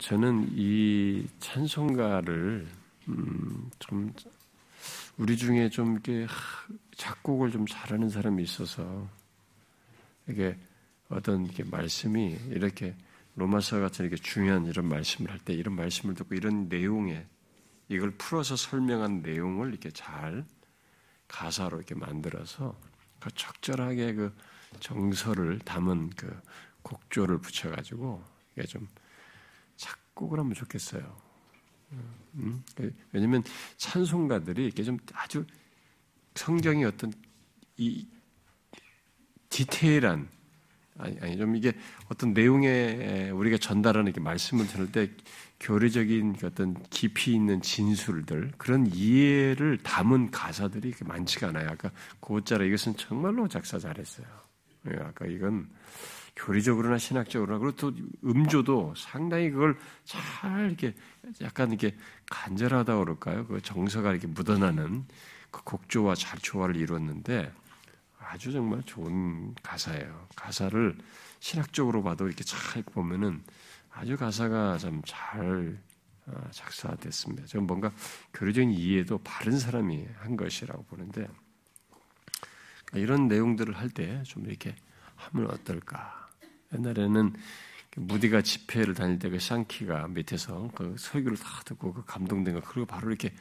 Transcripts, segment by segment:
저는 이 찬송가를 음, 좀 우리 중에 좀 이렇게 작곡을 좀 잘하는 사람이 있어서 이게 어떤 이렇게 말씀이 이렇게 로마서 같은 이렇게 중요한 이런 말씀을 할 때 이런 말씀을 듣고 이런 내용에 이걸 풀어서 설명한 내용을 이렇게 잘 가사로 이렇게 만들어서 그 적절하게 그 정서를 담은 그 곡조를 붙여가지고 이게 좀 작곡을 하면 좋겠어요. 음? 왜냐면 찬송가들이 이렇게 좀 아주 성경의 어떤 이 디테일한 아니, 아니 좀 이게 어떤 내용에 우리가 전달하는 이렇게 말씀을 들을 때 교리적인 그 어떤 깊이 있는 진술들 그런 이해를 담은 가사들이 많지가 않아요. 아까 고자라 이것은 정말로 작사 잘했어요. 예, 아까 이건 교리적으로나 신학적으로나 그리고 또 음조도 상당히 그걸 잘 이렇게 약간 이렇게 간절하다 그럴까요? 그 정서가 이렇게 묻어나는 그 곡조와 잘 조화를 이루었는데 아주 정말 좋은 가사예요. 가사를 신학적으로 봐도 이렇게 잘 보면은 아주 가사가 좀잘 어, 작사됐습니다. 좀 뭔가 교리적인 이해도 바른 사람이 한 것이라고 보는데 이런 내용들을 할 때 좀 이렇게 하면 어떨까? 옛날에는 무디가 집회를 다닐 때 그 샹키가 밑에서 그 설교를 다 듣고 그 감동된 거 그리고 바로 이렇게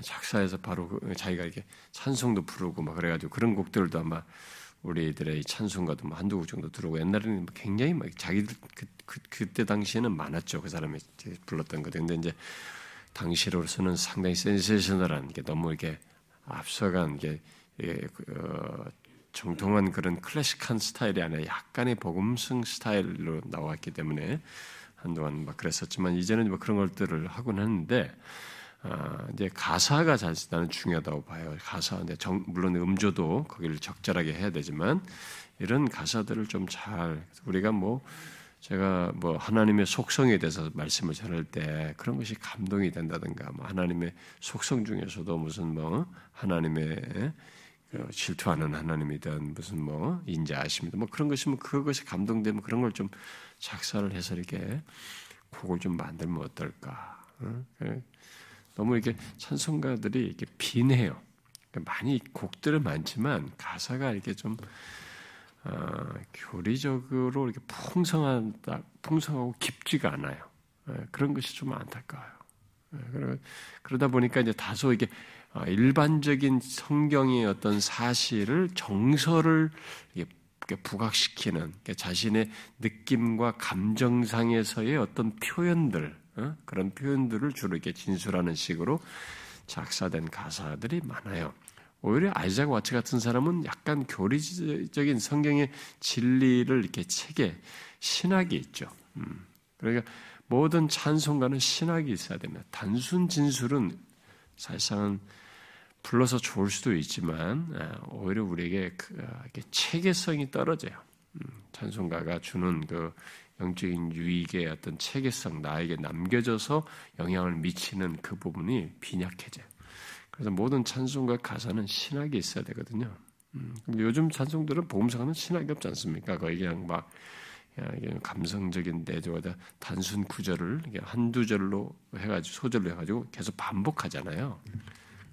작사해서 바로 그 자기가 이렇게 찬송도 부르고 막 그래가지고 그런 곡들도 아마 우리들의 찬송가도 뭐 한두 곡 정도 들어오고 옛날에는 굉장히 막 자기들 그, 그, 그때 당시에는 많았죠. 그 사람이 불렀던 것들. 근데 이제 당시로서는 상당히 센세셔널한 게 너무 이렇게 앞서간 게 예, 어, 정통한 그런 클래식한 스타일이 아니라 약간의 복음성 스타일로 나왔기 때문에 한동안 막 그랬었지만 이제는 뭐 그런 것들을 하곤 하는데 아, 이제 가사가 잘 나는 중요하다고 봐요. 가사, 근데 정, 물론 음조도 거기를 적절하게 해야 되지만 이런 가사들을 좀 잘 우리가 뭐 제가 뭐 하나님의 속성에 대해서 말씀을 전할 때 그런 것이 감동이 된다든가 뭐 하나님의 속성 중에서도 무슨 뭐 하나님의 그 질투하는 하나님이든 무슨 뭐 인자하심이든 뭐 그런 것이면 그것이 감동되면 그런 걸 좀 작사를 해서 이렇게 곡을 좀 만들면 어떨까? 그 너무 이렇게 찬송가들이 이렇게 빈해요. 그러니까 많이 곡들은 많지만 가사가 이렇게 좀 어, 교리적으로 이렇게 풍성하다, 풍성하고 깊지가 않아요. 예, 그런 것이 좀 안타까워요. 예, 그러다 보니까 이제 다소 이게 어, 일반적인 성경의 어떤 사실을 정서를 부각시키는 자신의 느낌과 감정상에서의 어떤 표현들 어? 그런 표현들을 주로 이렇게 진술하는 식으로 작사된 가사들이 많아요. 오히려 아이작 와츠 같은 사람은 약간 교리적인 성경의 진리를 이렇게 책에 신학이 있죠. 음. 그러니까 모든 찬송가는 신학이 있어야 됩니다. 단순 진술은 사실상은 불러서 좋을 수도 있지만 아, 오히려 우리에게 그, 아, 체계성이 떨어져요. 음, 찬송가가 주는 그 영적인 유익의 어떤 체계성 나에게 남겨져서 영향을 미치는 그 부분이 빈약해져요. 그래서 모든 찬송과 가사는 신학이 있어야 되거든요. 음, 요즘 찬송들은 복음성가는 신학이 없지 않습니까? 거의 그냥 막 감성적인 내조다 단순 구절을 한두 절로 해가지고 소절로 해가지고 계속 반복하잖아요.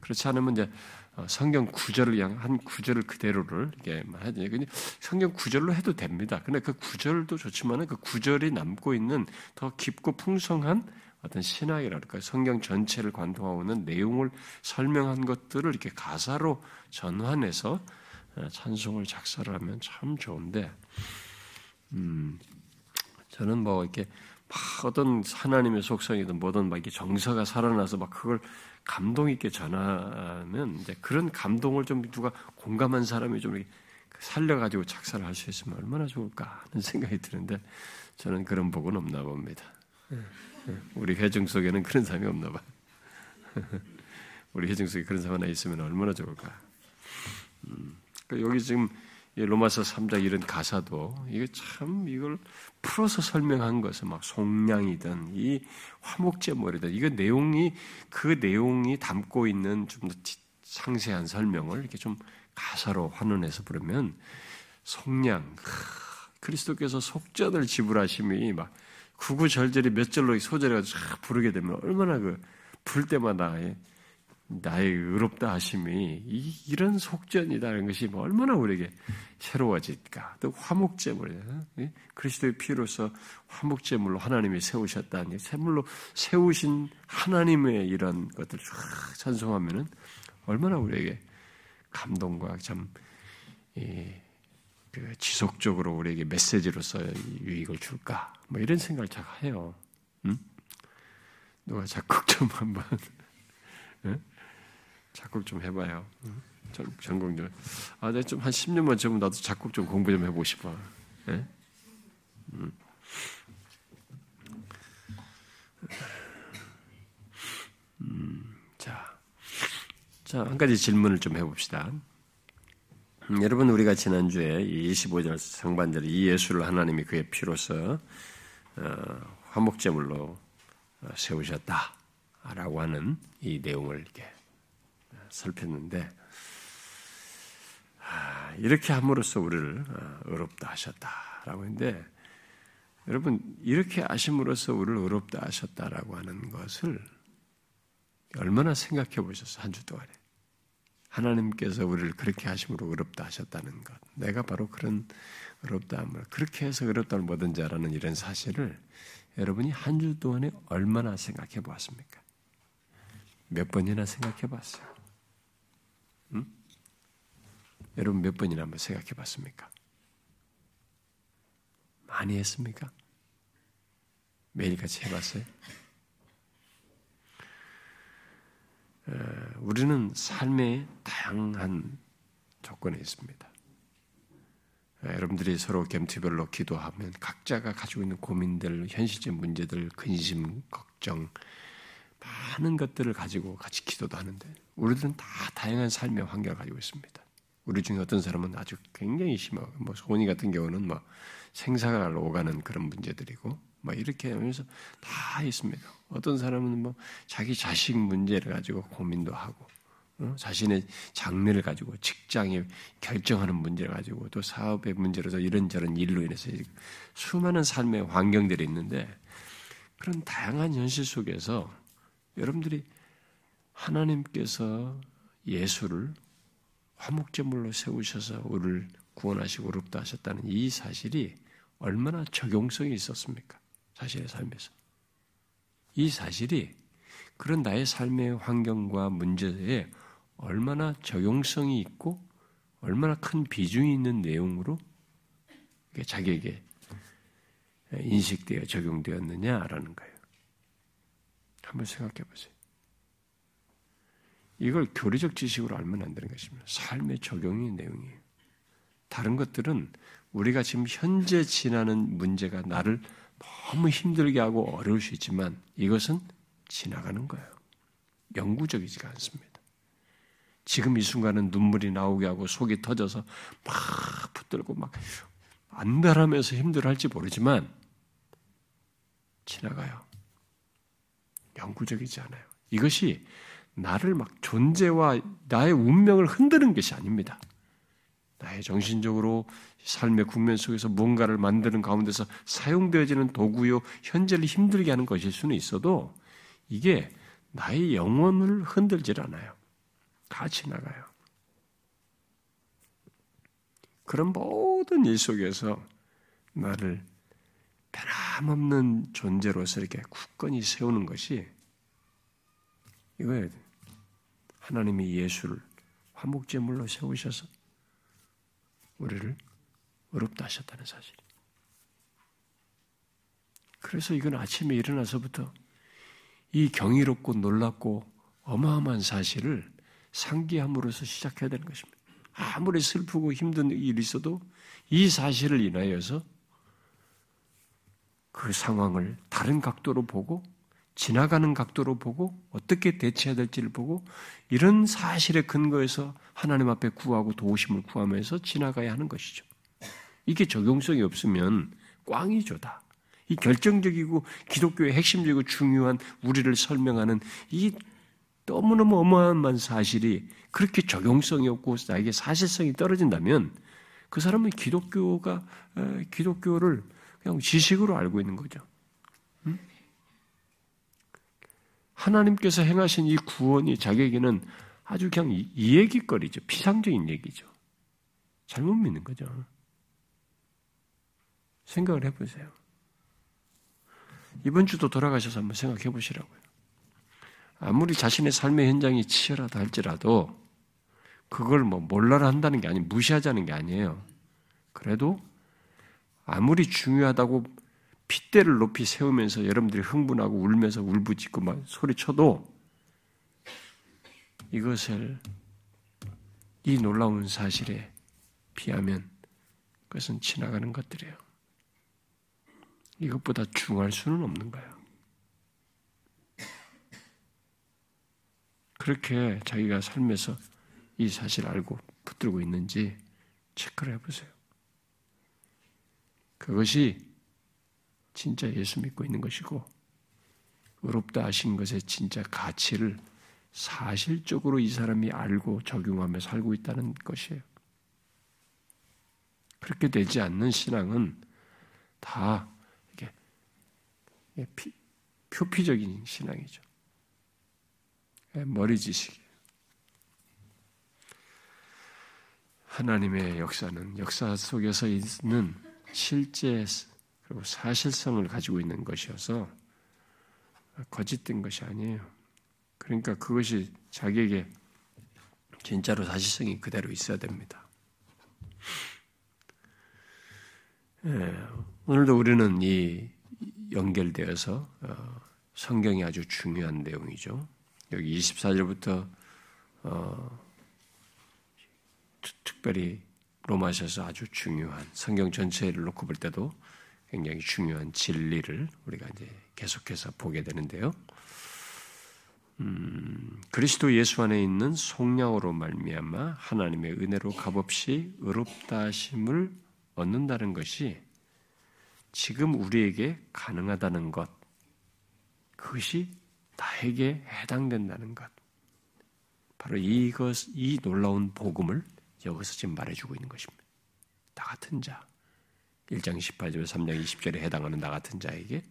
그렇지 않으면 이제 어, 성경 구절을 한 구절을 그대로를 이게 하지. 근데 성경 구절로 해도 됩니다. 근데 그 구절도 좋지만은 그 구절이 남고 있는 더 깊고 풍성한 어떤 신학이랄까 성경 전체를 관통하고 있는 내용을 설명한 것들을 이렇게 가사로 전환해서 어, 찬송을 작사를 하면 참 좋은데, 음, 저는 뭐 이렇게 막 어떤 하나님의 속성이든 뭐든 막 이렇게 정서가 살아나서 막 그걸 감동 있게 전하면 이제 그런 감동을 좀 누가 공감한 사람이 좀 살려가지고 작사를 할 수 있으면 얼마나 좋을까 하는 생각이 드는데 저는 그런 복은 없나 봅니다. 우리 회중 속에는 그런 사람이 없나 봐. 우리 회중 속에 그런 사람 하나 있으면 얼마나 좋을까. 음, 그러니까 여기 지금 로마서 3장 이런 가사도 이게 참 이걸 풀어서 설명한 것은 막 송량이든 이 화목제물이든 이거 내용이 그 내용이 담고 있는 좀 더 상세한 설명을 이렇게 좀 가사로 환원해서 부르면 송량 그리스도께서 속전을 지불하심이 막 구구절절히 몇 절로 소절을 쫙 부르게 되면 얼마나 그 부를 때마다 나의 의롭다 하심이 이, 런 속전이다는 것이 뭐 얼마나 우리에게 새로워질까. 또 화목제물, 그리스도의 피로서 화목제물로 하나님이 세우셨다는 샘물로 세우신 하나님의 이런 것들 쫙 찬송하면은 얼마나 우리에게 감동과 참 이, 그 지속적으로 우리에게 메시지로서 유익을 줄까? 뭐 이런 생각을 잘 해요. 응? 누가 작곡 좀 한번 응? 작곡 좀 해봐요. 응? 전, 전공 좀. 아, 내가 좀한 10년만 전면 나도 작곡 좀 공부 좀 해보고 싶어. 네? 음. 음, 자, 자, 한 가지 질문을 좀 해봅시다. 음, 여러분 우리가 지난주에 25절 상반절 이 예수를 하나님이 그의 피로서 어, 화목제물로 어, 세우셨다라고 하는 이 내용을 이렇게 살폈는데 아, 이렇게 함으로써 우리를 어, 의롭다 하셨다라고 했는데 여러분 이렇게 하심으로써 우리를 의롭다 하셨다라고 하는 것을 얼마나 생각해 보셨어요 한 주 동안에 하나님께서 우리를 그렇게 하심으로 의롭다 하셨다는 것. 내가 바로 그런 의롭다함을 그렇게 해서 의롭다를 뭐든지 알아는 이런 사실을 여러분이 한 주 동안에 얼마나 생각해 보았습니까? 몇 번이나 생각해 봤어요? 응? 여러분 몇 번이나 한번 생각해 봤습니까? 많이 했습니까? 매일같이 해봤어요? 우리는 삶의 다양한 조건에 있습니다. 여러분들이 서로 gem투별로 기도하면 각자가 가지고 있는 고민들, 현실적 문제들, 근심, 걱정, 많은 것들을 가지고 같이 기도도 하는데 우리들은 다 다양한 삶의 환경을 가지고 있습니다. 우리 중에 어떤 사람은 아주 굉장히 심하고 뭐 소니 같은 경우는 뭐 생사가 오가는 그런 문제들이고 뭐 이렇게 하면서 다 있습니다. 어떤 사람은 뭐 자기 자식 문제를 가지고 고민도 하고 어? 자신의 장래를 가지고 직장에 결정하는 문제를 가지고 또 사업의 문제로서 이런저런 일로 인해서 수많은 삶의 환경들이 있는데 그런 다양한 현실 속에서 여러분들이 하나님께서 예수를 화목제물로 세우셔서 우리를 구원하시고 어렵다 하셨다는 이 사실이 얼마나 적용성이 있었습니까? 자신의 삶에서. 이 사실이 그런 나의 삶의 환경과 문제에 얼마나 적용성이 있고 얼마나 큰 비중이 있는 내용으로 자기에게 인식되어 적용되었느냐라는 거예요. 한번 생각해 보세요. 이걸 교리적 지식으로 알면 안 되는 것입니다. 삶의 적용의 내용이에요. 다른 것들은 우리가 지금 현재 지나는 문제가 나를 너무 힘들게 하고 어려울 수 있지만 이것은 지나가는 거예요. 영구적이지가 않습니다. 지금 이 순간은 눈물이 나오게 하고 속이 터져서 막 붙들고 막 안달하면서 힘들어할지 모르지만 지나가요. 영구적이지 않아요. 이것이 나를 막 존재와 나의 운명을 흔드는 것이 아닙니다. 나의 정신적으로 삶의 국면 속에서 뭔가를 만드는 가운데서 사용되어지는 도구요, 현재를 힘들게 하는 것일 수는 있어도 이게 나의 영혼을 흔들질 않아요. 다 지나가요. 그런 모든 일 속에서 나를 변함없는 존재로서 이렇게 굳건히 세우는 것이 이거예요. 하나님이 예수를 화목제물로 세우셔서 우리를 어렵다 하셨다는 사실. 그래서 이건 아침에 일어나서부터 이 경이롭고 놀랍고 어마어마한 사실을 상기함으로써 시작해야 되는 것입니다. 아무리 슬프고 힘든 일이 있어도 이 사실을 인하여서 그 상황을 다른 각도로 보고 지나가는 각도로 보고 어떻게 대처해야 될지를 보고 이런 사실에 근거해서 하나님 앞에 구하고 도우심을 구하면서 지나가야 하는 것이죠. 이게 적용성이 없으면 꽝이죠 다. 이 결정적이고 기독교의 핵심적이고 중요한 우리를 설명하는 이 너무너무 어마어마한 사실이 그렇게 적용성이 없고 나에게 사실성이 떨어진다면 그 사람은 기독교가 기독교를 그냥 지식으로 알고 있는 거죠. 하나님께서 행하신 이 구원이 자기에게는 아주 그냥 이 얘기거리죠. 피상적인 얘기죠. 잘못 믿는 거죠. 생각을 해보세요. 이번 주도 돌아가셔서 한번 생각해 보시라고요. 아무리 자신의 삶의 현장이 치열하다 할지라도 그걸 뭐 몰라라 한다는 게 아니 무시하자는 게 아니에요. 그래도 아무리 중요하다고 핏대를 높이 세우면서 여러분들이 흥분하고 울면서 울부짖고 막 소리쳐도 이것을 이 놀라운 사실에 비하면 그것은 지나가는 것들이에요. 이것보다 중요할 수는 없는 거예요. 그렇게 자기가 삶에서 이 사실을 알고 붙들고 있는지 체크를 해보세요. 그것이 진짜 예수 믿고 있는 것이고, 의롭다 하신 것의 진짜 가치를 사실적으로 이 사람이 알고 적용하며 살고 있다는 것이에요. 그렇게 되지 않는 신앙은 다 이게 표피적인 신앙이죠. 예, 머리 지식이에요. 하나님의 역사는 역사 속에서 있는 실제 그리고 사실성을 가지고 있는 것이어서 거짓된 것이 아니에요. 그러니까 그것이 자기에게 진짜로 사실성이 그대로 있어야 됩니다. 예, 오늘도 우리는 이 연결되어서 어, 성경이 아주 중요한 내용이죠. 여기 24절부터 어, 특별히 로마서에서 아주 중요한 성경 전체를 놓고 볼 때도 굉장히 중요한 진리를 우리가 이제 계속해서 보게 되는데요. 음, 그리스도 예수 안에 있는 속량으로 말미암아 하나님의 은혜로 값없이 의롭다 하심을 얻는다는 것이 지금 우리에게 가능하다는 것, 그것이 나에게 해당된다는 것. 바로 이것, 이 놀라운 복음을 여기서 지금 말해주고 있는 것입니다. 나 같은 자. 1장 18절, 3장 20절에 해당하는 나 같은 자에게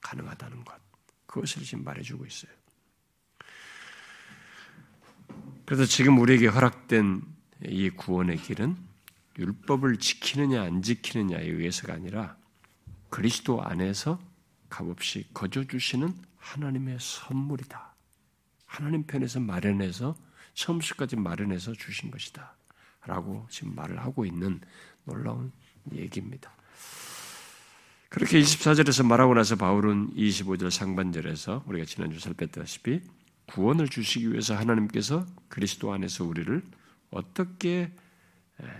가능하다는 것. 그것을 지금 말해주고 있어요. 그래서 지금 우리에게 허락된 이 구원의 길은 율법을 지키느냐 안 지키느냐에 의해서가 아니라 그리스도 안에서 값없이 거저 주시는 하나님의 선물이다. 하나님 편에서 마련해서 처음부까지 마련해서 주신 것이다. 라고 지금 말을 하고 있는 놀라운 얘기입니다. 그렇게 24절에서 말하고 나서 바울은 25절 상반절에서 우리가 지난주 살폈다시피 구원을 주시기 위해서 하나님께서 그리스도 안에서 우리를 어떻게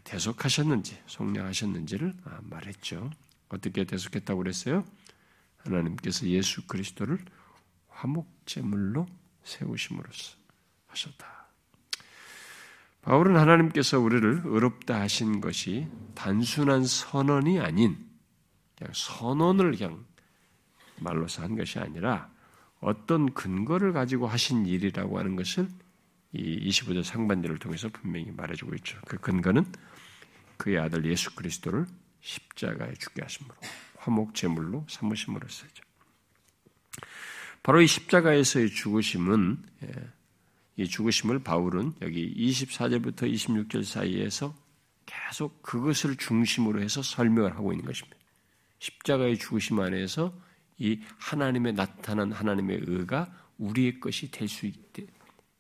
대속하셨는지, 속량하셨는지를 아, 말했죠. 어떻게 대속했다고 그랬어요? 하나님께서 예수 그리스도를 화목제물로 세우심으로써 하셨다. 바울은 하나님께서 우리를 의롭다 하신 것이 단순한 선언이 아닌 그냥 선언을 그냥 말로서 한 것이 아니라 어떤 근거를 가지고 하신 일이라고 하는 것을 이 25절 상반절을 통해서 분명히 말해주고 있죠. 그 근거는 그의 아들 예수 그리스도를 십자가에 죽게 하심으로 화목 제물로 삼으심으로써죠. 바로 이 십자가에서의 죽으심은 예, 이 죽으심을 바울은 여기 24절부터 26절 사이에서 계속 그것을 중심으로 해서 설명을 하고 있는 것입니다. 십자가의 죽으심 안에서 이 하나님의 나타난 하나님의 의가 우리의 것이 될수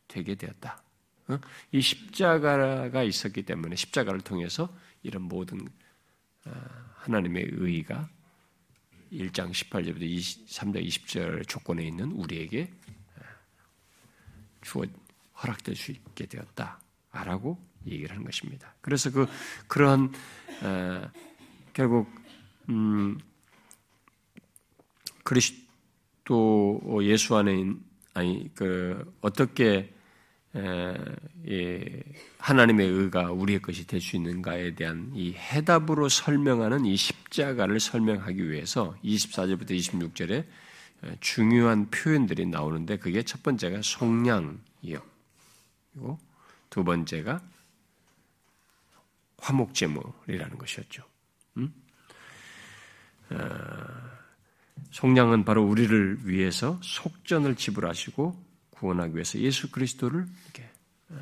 되게 되었다. 어? 이 십자가가 있었기 때문에 십자가를 통해서 이런 모든 어, 하나님의 의가 1장 18절부터 3장 20절 조건에 있는 우리에게 어, 주어 허락될 수 있게 되었다라고 얘기를 하는 것입니다. 그래서 그 그러한 어, 결국 음, 그리스도 예수 안에 아니 그 어떻게 에, 예, 하나님의 의가 우리의 것이 될 수 있는가에 대한 이 해답으로 설명하는 이 십자가를 설명하기 위해서 24절부터 26절에 중요한 표현들이 나오는데 그게 첫 번째가 속량이요. 그리고 두 번째가 화목제물이라는 것이었죠. 음? 어, 속량은 바로 우리를 위해서 속전을 지불하시고 구원하기 위해서 예수 그리스도를 이렇게 어,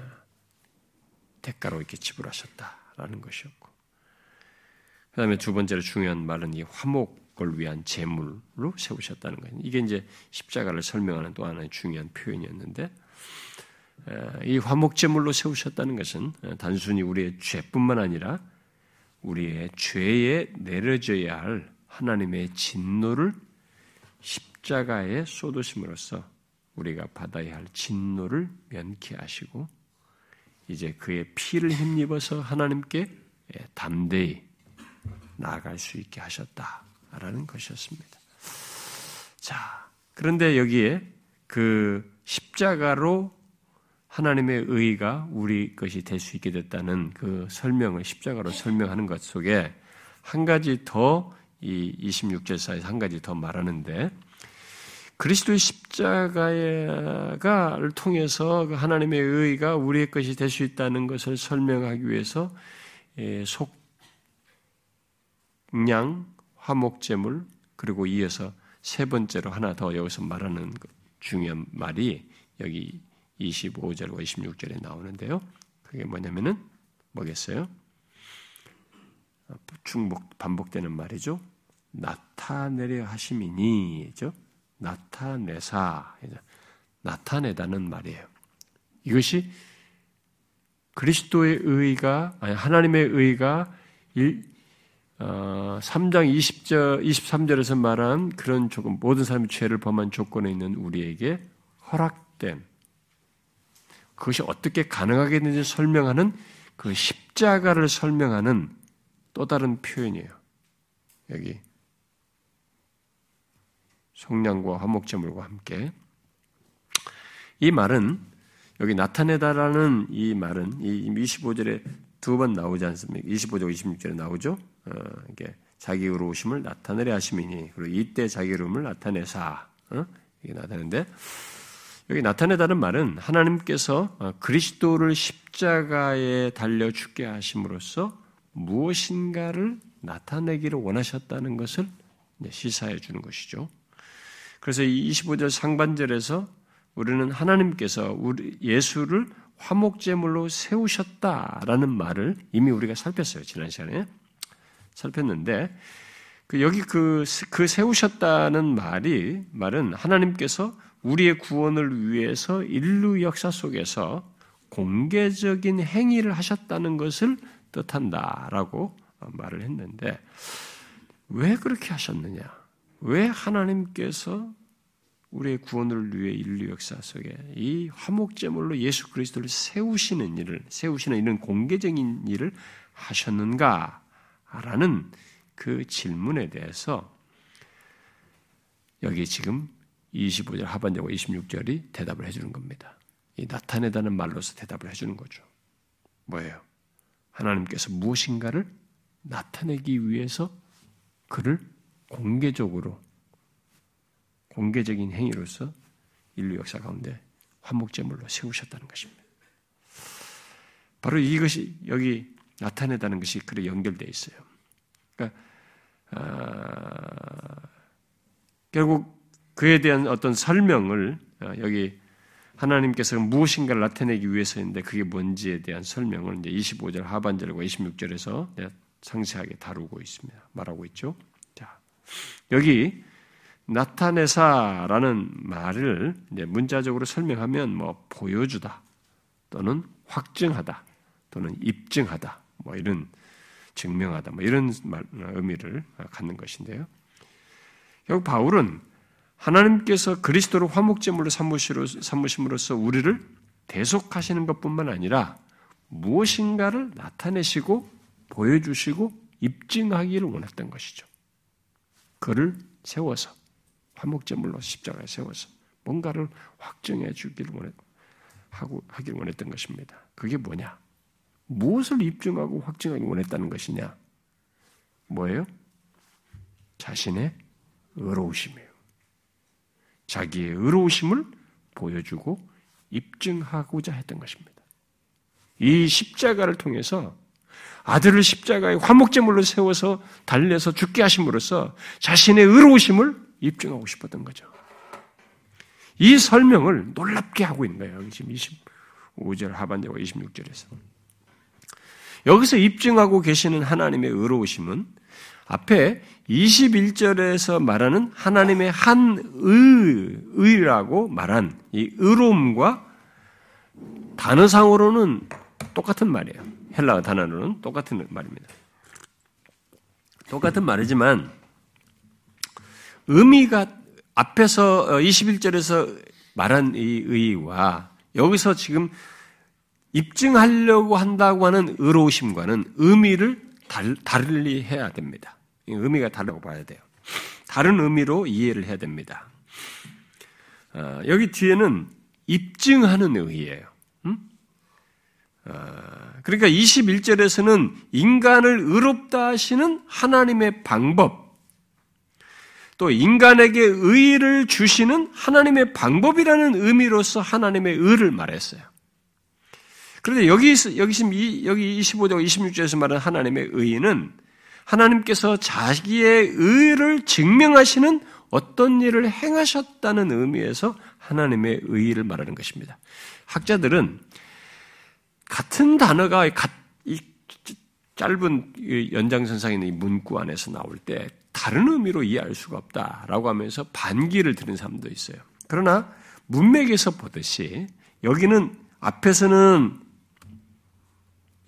대가로 이렇게 지불하셨다라는 것이었고, 그 다음에 두 번째로 중요한 말은 이 화목을 위한 제물로 세우셨다는 거예요. 이게 이제 십자가를 설명하는 또 하나의 중요한 표현이었는데, 이 화목제물로 세우셨다는 것은 단순히 우리의 죄뿐만 아니라 우리의 죄에 내려져야 할 하나님의 진노를 십자가에 쏟으심으로써 우리가 받아야 할 진노를 면케하시고 이제 그의 피를 힘입어서 하나님께 담대히 나아갈 수 있게 하셨다라는 것이었습니다. 자, 그런데 여기에 그 십자가로 하나님의 의가 우리 것이 될 수 있게 됐다는 그 설명을 십자가로 설명하는 것 속에 한 가지 더 이 26절 사이에서 한 가지 더 말하는데 그리스도의 십자가를 통해서 그 하나님의 의가 우리의 것이 될 수 있다는 것을 설명하기 위해서 예, 속량, 화목제물 그리고 이어서 세 번째로 하나 더 여기서 말하는 중요한 말이 여기 25절과 26절에 나오는데요. 그게 뭐냐면은 뭐겠어요? 중복 반복되는 말이죠. 나타내려 하심이니죠. 나타내사 나타내다는 말이에요. 이것이 그리스도의 의가 아니 하나님의 의가 1, 어, 3장 20절 23절에서 말한 그런 조금 모든 사람이 죄를 범한 조건에 있는 우리에게 허락된 그것이 어떻게 가능하게 되는지 설명하는 그 십자가를 설명하는 또 다른 표현이에요. 여기 성량과 화목제물과 함께 이 말은 여기 나타내다라는 이 말은 이 25절에 두 번 나오지 않습니까? 25절, 26절에 나오죠. 어, 이게 자기 의로우심을 나타내려 하심이니 그리고 이때 자기 의로움을 나타내사 어? 이게 나타내는데 여기 나타내다는 말은 하나님께서 어, 그리스도를 십자가에 달려 죽게 하심으로써 무엇인가를 나타내기를 원하셨다는 것을 시사해 주는 것이죠. 그래서 이 25절 상반절에서 우리는 하나님께서 우리 예수를 화목제물로 세우셨다라는 말을 이미 우리가 살폈어요. 지난 시간에. 살폈는데, 그 여기 그, 그 세우셨다는 말이, 말은 하나님께서 우리의 구원을 위해서 인류 역사 속에서 공개적인 행위를 하셨다는 것을 뜻한다라고 말을 했는데, 왜 그렇게 하셨느냐? 왜 하나님께서 우리의 구원을 위해 인류 역사 속에 이 화목제물로 예수 그리스도를 세우시는 일을 세우시는 이런 공개적인 일을 하셨는가라는 그 질문에 대해서 여기 지금 25절 하반절과 26절이 대답을 해주는 겁니다. 이 나타내다는 말로서 대답을 해주는 거죠. 뭐예요? 하나님께서 무엇인가를 나타내기 위해서 그를 공개적으로 공개적인 행위로서 인류 역사 가운데 화목제물로 세우셨다는 것입니다. 바로 이것이 여기 나타내다는 것이 그래 연결되어 있어요. 그러니까 아, 결국 그에 대한 어떤 설명을 어, 여기 하나님께서 무엇인가를 나타내기 위해서인데 그게 뭔지에 대한 설명을 이제 25절 하반절과 26절에서 상세하게 다루고 있습니다. 말하고 있죠. 자, 여기 나타내사라는 말을 문자적으로 설명하면 뭐 보여주다 또는 확증하다 또는 입증하다 뭐 이런 증명하다 뭐 이런 의미를 갖는 것인데요. 결국 바울은 하나님께서 그리스도를 화목제물로 삼으심으로써 우리를 대속하시는 것뿐만 아니라 무엇인가를 나타내시고 보여주시고 입증하기를 원했던 것이죠. 그를 세워서 화목제물로 십자가에 세워서 뭔가를 확정해 주기를 원했, 하고, 하길 원했던 것입니다. 그게 뭐냐? 무엇을 입증하고 확증하기 원했다는 것이냐? 뭐예요? 자신의 의로우심이에요. 자기의 의로우심을 보여주고 입증하고자 했던 것입니다. 이 십자가를 통해서 아들을 십자가에 화목제물로 세워서 달려서 죽게 하심으로써 자신의 의로우심을 입증하고 싶었던 거죠. 이 설명을 놀랍게 하고 있는 거예요. 지금 25절 하반절과 26절에서. 여기서 입증하고 계시는 하나님의 의로우심은 앞에 21절에서 말하는 하나님의 한 의, 의라고 말한 이 의로움과 단어상으로는 똑같은 말이에요. 헬라어 단어로는 똑같은 말입니다. 똑같은 말이지만 의미가 앞에서 21절에서 말한 이 의와 여기서 지금 입증하려고 한다고 하는 의로우심과는 의미를 달리 해야 됩니다. 의미가 다르다고 봐야 돼요. 다른 의미로 이해를 해야 됩니다. 어, 여기 뒤에는 입증하는 의예요. 음? 어, 그러니까 21절에서는 인간을 의롭다 하시는 하나님의 방법, 또 인간에게 의를 주시는 하나님의 방법이라는 의미로서 하나님의 의를 말했어요. 그런데 여기, 여기 여기 25절, 26절에서 말하는 하나님의 의는 하나님께서 자기의 의를 증명하시는 어떤 일을 행하셨다는 의미에서 하나님의 의를 말하는 것입니다. 학자들은 같은 단어가 이 짧은 연장선상에 있는 이 문구 안에서 나올 때 다른 의미로 이해할 수가 없다라고 하면서 반기를 드는 사람도 있어요. 그러나 문맥에서 보듯이 여기는 앞에서는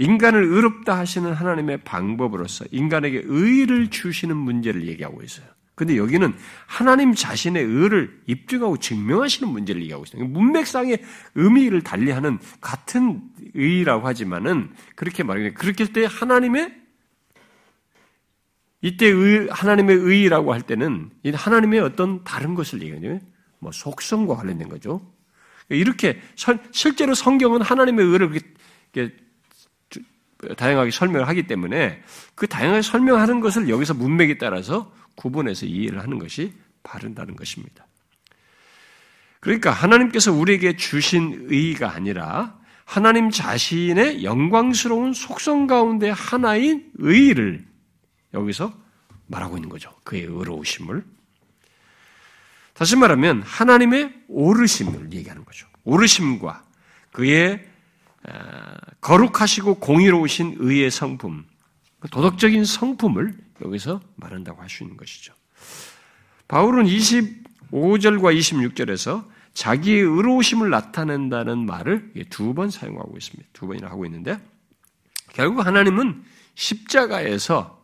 인간을 의롭다 하시는 하나님의 방법으로서 인간에게 의를 주시는 문제를 얘기하고 있어요. 근데 여기는 하나님 자신의 의를 입증하고 증명하시는 문제를 얘기하고 있어요. 문맥상의 의미를 달리하는 같은 의라고 하지만은 그렇게 말하는 그렇게 할때 하나님의 이때 의, 하나님의 의라고 할 때는 하나님의 어떤 다른 것을 얘기하죠. 뭐 속성과 관련된 거죠. 이렇게 실제로 성경은 하나님의 의를 그렇게 다양하게 설명을 하기 때문에 그 다양하게 설명하는 것을 여기서 문맥에 따라서 구분해서 이해를 하는 것이 바른다는 것입니다. 그러니까 하나님께서 우리에게 주신 의가 아니라 하나님 자신의 영광스러운 속성 가운데 하나인 의를 여기서 말하고 있는 거죠. 그의 의로우심을. 다시 말하면 하나님의 오르심을 얘기하는 거죠. 오르심과 그의 거룩하시고 공의로우신 의의 성품, 도덕적인 성품을 여기서 말한다고 할 수 있는 것이죠. 바울은 25절과 26절에서 자기의 의로우심을 나타낸다는 말을 두 번 사용하고 있습니다. 두 번이나 하고 있는데, 결국 하나님은 십자가에서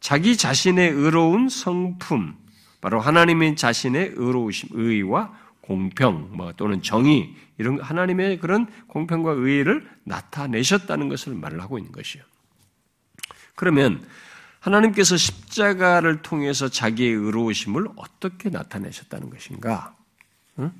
자기 자신의 의로운 성품, 바로 하나님의 자신의 의로우심, 의와 공평, 뭐 또는 정의 이런 하나님의 그런 공평과 의를 나타내셨다는 것을 말을 하고 있는 것이요. 그러면 하나님께서 십자가를 통해서 자기의 의로우심을 어떻게 나타내셨다는 것인가? 응?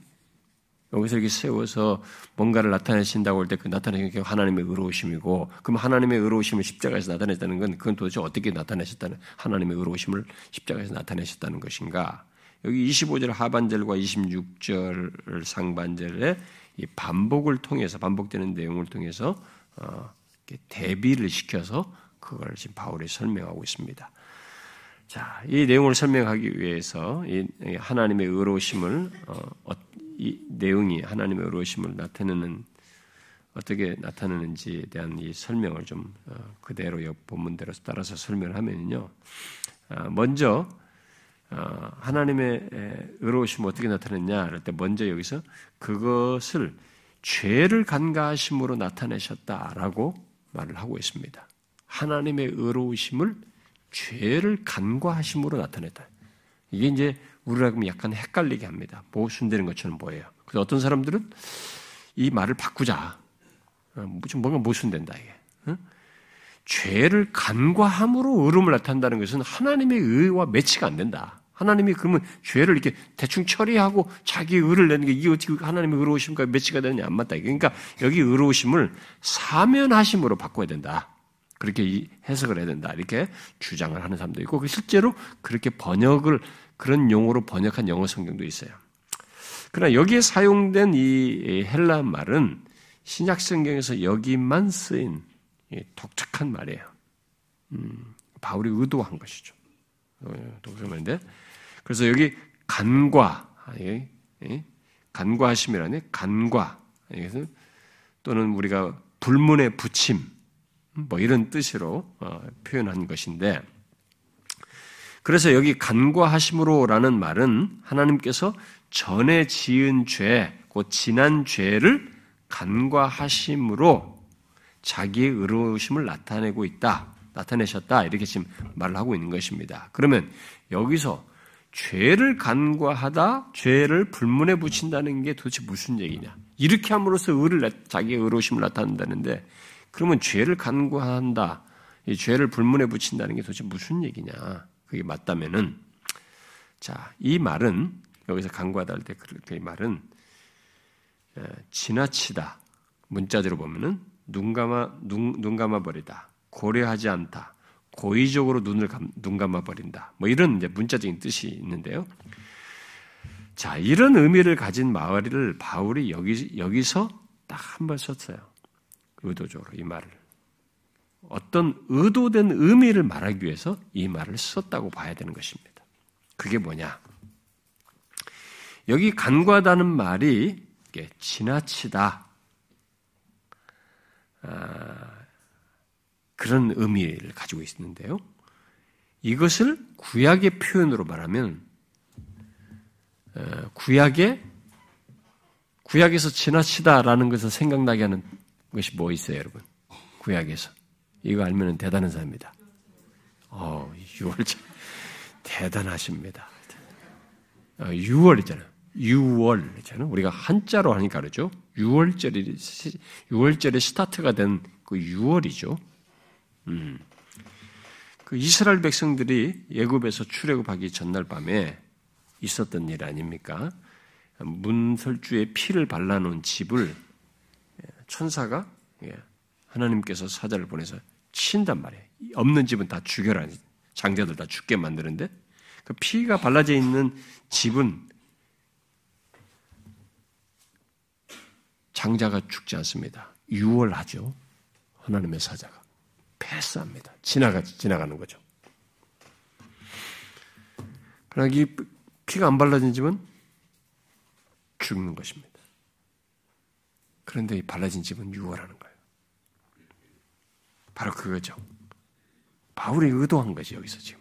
여기서 이렇게 세워서 뭔가를 나타내신다고 할 때 그 나타내는 게 하나님의 의로우심이고, 그럼 하나님의 의로우심을 십자가에서 나타냈다는 건 그건 도대체 어떻게 나타내셨다는 하나님의 의로우심을 십자가에서 나타내셨다는 것인가? 여기 25절 하반절과 26절 상반절에 이 반복을 통해서 반복되는 내용을 통해서 어, 대비를 시켜서 그걸 지금 바울이 설명하고 있습니다. 자, 이 내용을 설명하기 위해서 이 하나님의 의로우심을 어, 어, 이 내용이 하나님의 의로우심을 나타내는 어떻게 나타내는지에 대한 이 설명을 좀 그대로 본문대로 따라서 설명을 하면요. 아, 먼저 어, 하나님의 의로우심 어떻게 나타냈냐 할때 먼저 여기서 그것을 죄를 간과하심으로 나타내셨다라고 말을 하고 있습니다. 하나님의 의로우심을 죄를 간과하심으로 나타냈다. 이게 이제 우리라고 약간 헷갈리게 합니다. 모순되는 것처럼 보여요. 그래서 어떤 사람들은 이 말을 바꾸자. 어, 좀 뭔가 모순된다 이게. 죄를 간과함으로 의로움을 나타낸다는 것은 하나님의 의와 매치가 안 된다. 하나님이 그러면 죄를 이렇게 대충 처리하고 자기 의를 내는 게 이게 어떻게 하나님의 의로우심과 매치가 되느냐 안 맞다. 그러니까 여기 의로우심을 사면하심으로 바꿔야 된다. 그렇게 해석을 해야 된다. 이렇게 주장을 하는 사람도 있고 그 실제로 그렇게 번역을 그런 용어로 번역한 영어 성경도 있어요. 그러나 여기에 사용된 이 헬라 말은 신약 성경에서 여기만 쓰인 독특한 말이에요. 음, 바울이 의도한 것이죠. 어, 독특한 말인데 그래서 여기 간과 간과하심이라는 간과 또는 우리가 불문의 붙임 뭐 이런 뜻으로 어, 표현한 것인데 그래서 여기 간과하심으로라는 말은 하나님께서 전에 지은 죄, 곧 지난 죄를 간과하심으로 자기의 의로우심을 나타내고 있다. 나타내셨다. 이렇게 지금 말을 하고 있는 것입니다. 그러면 여기서 죄를 간과하다, 죄를 불문에 붙인다는 게 도대체 무슨 얘기냐? 이렇게 함으로써 의를 자기의 의로우심을 나타낸다는데 그러면 죄를 간과한다, 이 죄를 불문에 붙인다는 게 도대체 무슨 얘기냐? 그게 맞다면은 자, 이 말은 여기서 간과하다 할 때 그 말은 지나치다 문자대로 보면은 눈 감아 눈, 눈 감아 버리다 고려하지 않다 고의적으로 눈을 감, 눈 감아 버린다 뭐 이런 이제 문자적인 뜻이 있는데요. 자 이런 의미를 가진 마을을 바울이 여기 여기서 딱 한 번 썼어요. 의도적으로 이 말을 어떤 의도된 의미를 말하기 위해서 이 말을 썼다고 봐야 되는 것입니다. 그게 뭐냐? 여기 간과다는 말이 지나치다 아, 그런 의미를 가지고 있는데요. 이것을 구약의 표현으로 말하면 어, 구약의 구약에서 지나치다라는 것을 생각나게 하는 것이 뭐 있어요, 여러분? 구약에서 이거 알면 대단한 사람입니다. 어, 6월절 대단하십니다. 어, 6월이잖아요. 6월이잖아요. 우리가 한자로 하니까 그러죠. 6월절이 6월절의 스타트가 된 그 6월이죠. 음. 그 이스라엘 백성들이 예굽에서 출애굽하기 전날 밤에 있었던 일 아닙니까? 문설주에 피를 발라놓은 집을 천사가 예, 하나님께서 사자를 보내서 친단 말이에요. 없는 집은 다 죽여라. 장자들 다 죽게 만드는데 그 피가 발라져 있는 집은 장자가 죽지 않습니다. 유월하죠. 하나님의 사자가 패스합니다. 지나가 지나가는 거죠. 그러나 이 피가 안 발라진 집은 죽는 것입니다. 그런데 이 발라진 집은 유월하는 거예요. 바로 그거죠. 바울이 의도한 거지 여기서 지금.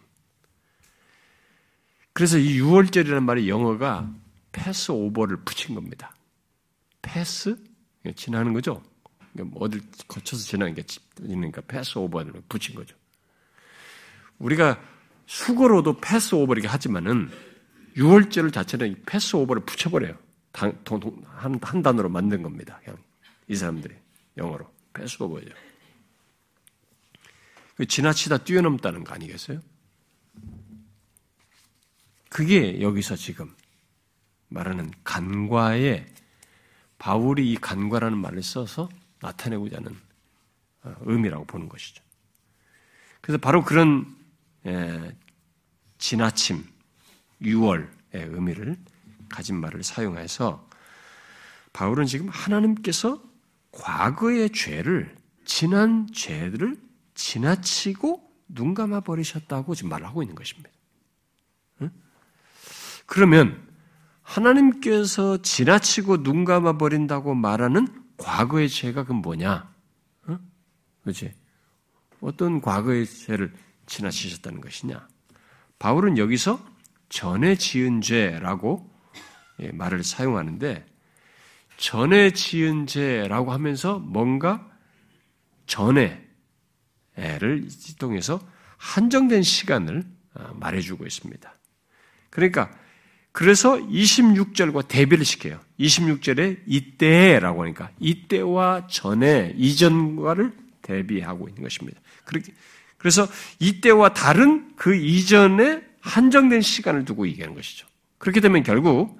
그래서 이 유월절이라는 말이 영어가 Passover를 붙인 겁니다. 패스 지나는 거죠. 그러니까 뭐 어딜 거쳐서 지나는 게 있으니까 pass over를 붙인 거죠. 우리가 숙어로도 pass over 이렇게 하지만은 유월절 자체는 Passover를 붙여버려요. 한, 한 단어로 만든 겁니다. 그냥 이 사람들이 영어로 패스 오버죠. 그 지나치다 뛰어넘다는 거 아니겠어요? 그게 여기서 지금 말하는 간과의 바울이 이 간과라는 말을 써서 나타내고자 하는 어, 의미라고 보는 것이죠. 그래서 바로 그런 지나침, 유월의 의미를 가진 말을 사용해서 바울은 지금 하나님께서 과거의 죄를 지난 죄를 지나치고 눈 감아 버리셨다고 지금 말을 하고 있는 것입니다. 그러면 하나님께서 지나치고 눈 감아 버린다고 말하는 과거의 죄가 그 뭐냐? 어? 그렇지? 어떤 과거의 죄를 지나치셨다는 것이냐? 바울은 여기서 전에 지은 죄라고 예, 말을 사용하는데 전에 지은 죄라고 하면서 뭔가 전에를 통해서 한정된 시간을 어, 말해주고 있습니다. 그러니까 그래서 26절과 대비를 시켜요. 26절에 이때라고 하니까 이때와 전에 이전과를 대비하고 있는 것입니다. 그래서 이때와 다른 그 이전에 한정된 시간을 두고 얘기하는 것이죠. 그렇게 되면 결국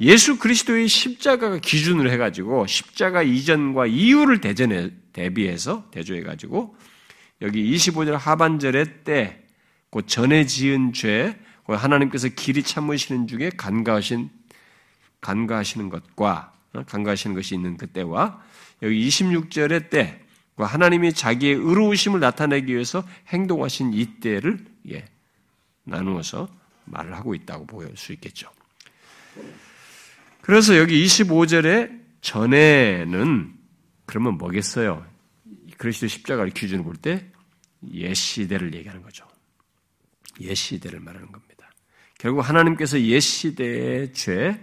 예수 그리스도의 십자가가 기준으로 해가지고 십자가 이전과 이후를 대전에 대비해서 대조해가지고 여기 25절 하반절의 때, 곧 전에 지은 죄, 하나님께서 길이 참으시는 중에 간과하신 간과하시는 것과 어, 간과하시는 것이 있는 그때와 여기 26절의 때 하나님이 자기의 의로우심을 나타내기 위해서 행동하신 이때를 예, 나누어서 말을 하고 있다고 볼수 있겠죠. 그래서 여기 25절에 전에는 그러면 뭐겠어요? 그리스도 십자가를 기준으로 볼 때 옛 시대를 얘기하는 거죠. 옛 시대를 말하는 겁니다. 결국 하나님께서 옛 시대의 죄,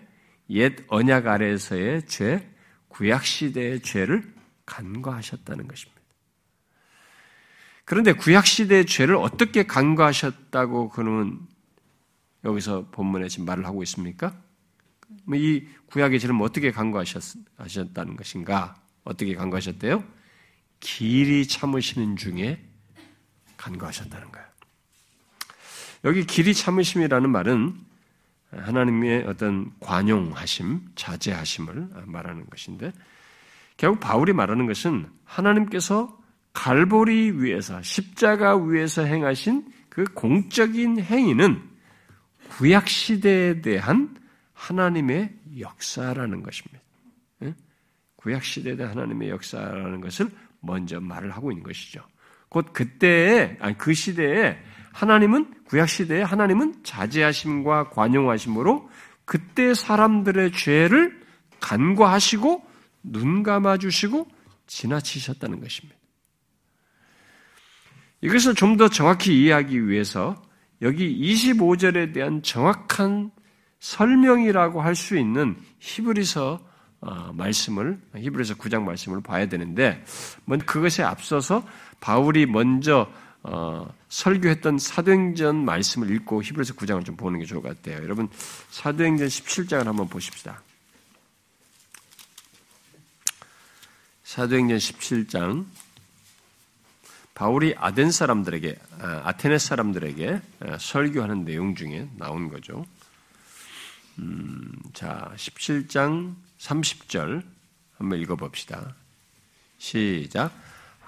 옛 언약 아래에서의 죄, 구약 시대의 죄를 간과하셨다는 것입니다. 그런데 구약 시대의 죄를 어떻게 간과하셨다고 그러면 여기서 본문에 지금 말을 하고 있습니까? 뭐이 구약의 죄를 뭐 어떻게 간과하셨다는 것인가? 어떻게 간과하셨대요? 길이 참으시는 중에 간과하셨다는 거예요. 여기 길이 참으심이라는 말은 하나님의 어떤 관용하심, 자제하심을 말하는 것인데 결국 바울이 말하는 것은 하나님께서 갈보리 위에서 십자가 위에서 행하신 그 공적인 행위는 구약 시대에 대한 하나님의 역사라는 것입니다. 구약 시대에 대한 하나님의 역사라는 것을 먼저 말을 하고 있는 것이죠. 곧 그때에 아니 그 시대에 하나님은 구약 시대에 하나님은 자제하심과 관용하심으로 그때 사람들의 죄를 간과하시고 눈 감아 주시고 지나치셨다는 것입니다. 이것을 좀 더 정확히 이해하기 위해서 여기 25절에 대한 정확한 설명이라고 할 수 있는 히브리서 어, 말씀을 히브리서 9장 말씀을 봐야 되는데 그것에 앞서서 바울이 먼저 어, 설교했던 사도행전 말씀을 읽고 히브리서 9장을 좀 보는 게 좋을 것 같아요. 여러분 사도행전 17장을 한번 보십시다. 사도행전 17장 바울이 아덴 사람들에게 아, 아테네 사람들에게 아, 설교하는 내용 중에 나온 거죠. 음, 자, 17장 30절 한번 읽어봅시다. 시작.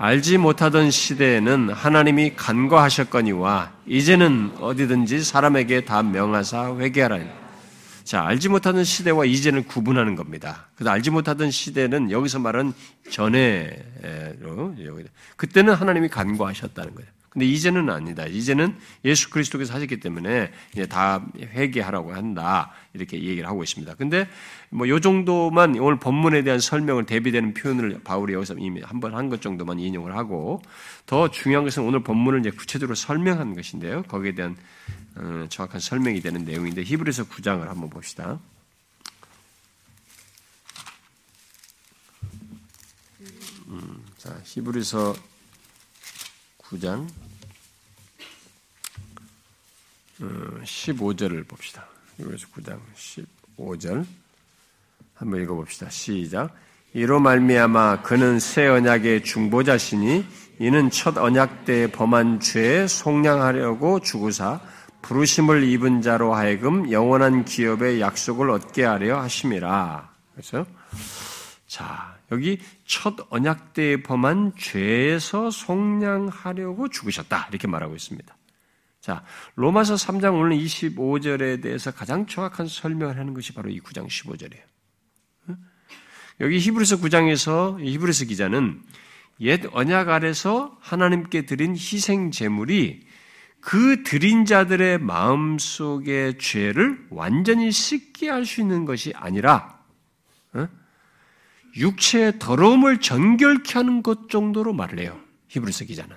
알지 못하던 시대에는 하나님이 간과하셨거니와 이제는 어디든지 사람에게 다 명하사 회개하라. 자, 알지 못하던 시대와 이제는 구분하는 겁니다. 그 알지 못하던 시대는 여기서 말은 전에로 그때는 하나님이 간과하셨다는 거예요. 근데 이제는 아니다. 이제는 예수 그리스도께서 하셨기 때문에 이제 다 회개하라고 한다. 이렇게 얘기를 하고 있습니다. 근데 뭐 요 정도만 오늘 본문에 대한 설명을 대비되는 표현을 바울이 여기서 이미 한 번 한 것 정도만 인용을 하고 더 중요한 것은 오늘 본문을 이제 구체적으로 설명한 것인데요. 거기에 대한 어, 정확한 설명이 되는 내용인데 히브리서 9장을 한번 봅시다. 음, 자, 히브리서 9장 15절을 어, 봅시다. 이거에서 9장 15절 한번 읽어봅시다. 시작. 이로 말미암아 그는 새 언약의 중보자시니 이는 첫 언약 때 범한 죄에 속량하려고 주구사 부르심을 입은 자로 하여금 영원한 기업의 약속을 얻게 하려 하심이라. 그렇죠? 자, 여기 첫 언약 때에 범한 죄에서 속량하려고 죽으셨다. 이렇게 말하고 있습니다. 자, 로마서 3장 오늘 25절에 대해서 가장 정확한 설명을 하는 것이 바로 이 9장 15절이에요. 여기 히브리서 9장에서 히브리서 기자는 옛 언약 아래서 하나님께 드린 희생 제물이 그 드린 자들의 마음 속의 죄를 완전히 씻게 할 수 있는 것이 아니라 육체의 더러움을 정결케 하는 것 정도로 말을 해요. 히브리서 기자는.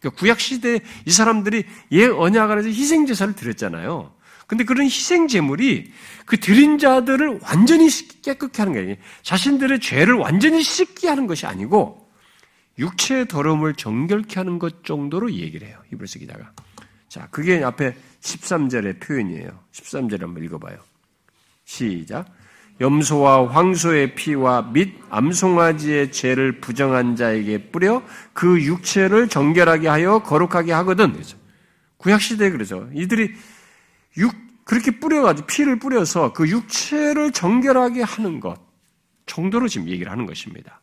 그러니까 구약 시대 이 사람들이 예 언약 안에서 희생 제사를 드렸잖아요. 근데 그런 희생 제물이 그 드린 자들을 완전히 깨끗게 하는 거예요. 자신들의 죄를 완전히 씻게 하는 것이 아니고 육체의 더러움을 정결케 하는 것 정도로 얘기를 해요. 히브리서 기자가. 자, 그게 앞에 13절의 표현이에요. 13절 한번 읽어봐요. 시작. 염소와 황소의 피와 및 암송아지의 죄를 부정한 자에게 뿌려 그 육체를 정결하게 하여 거룩하게 하거든. 구약 시대에 그러죠. 이들이 육 그렇게 뿌려가지고 피를 뿌려서 그 육체를 정결하게 하는 것 정도로 지금 얘기를 하는 것입니다.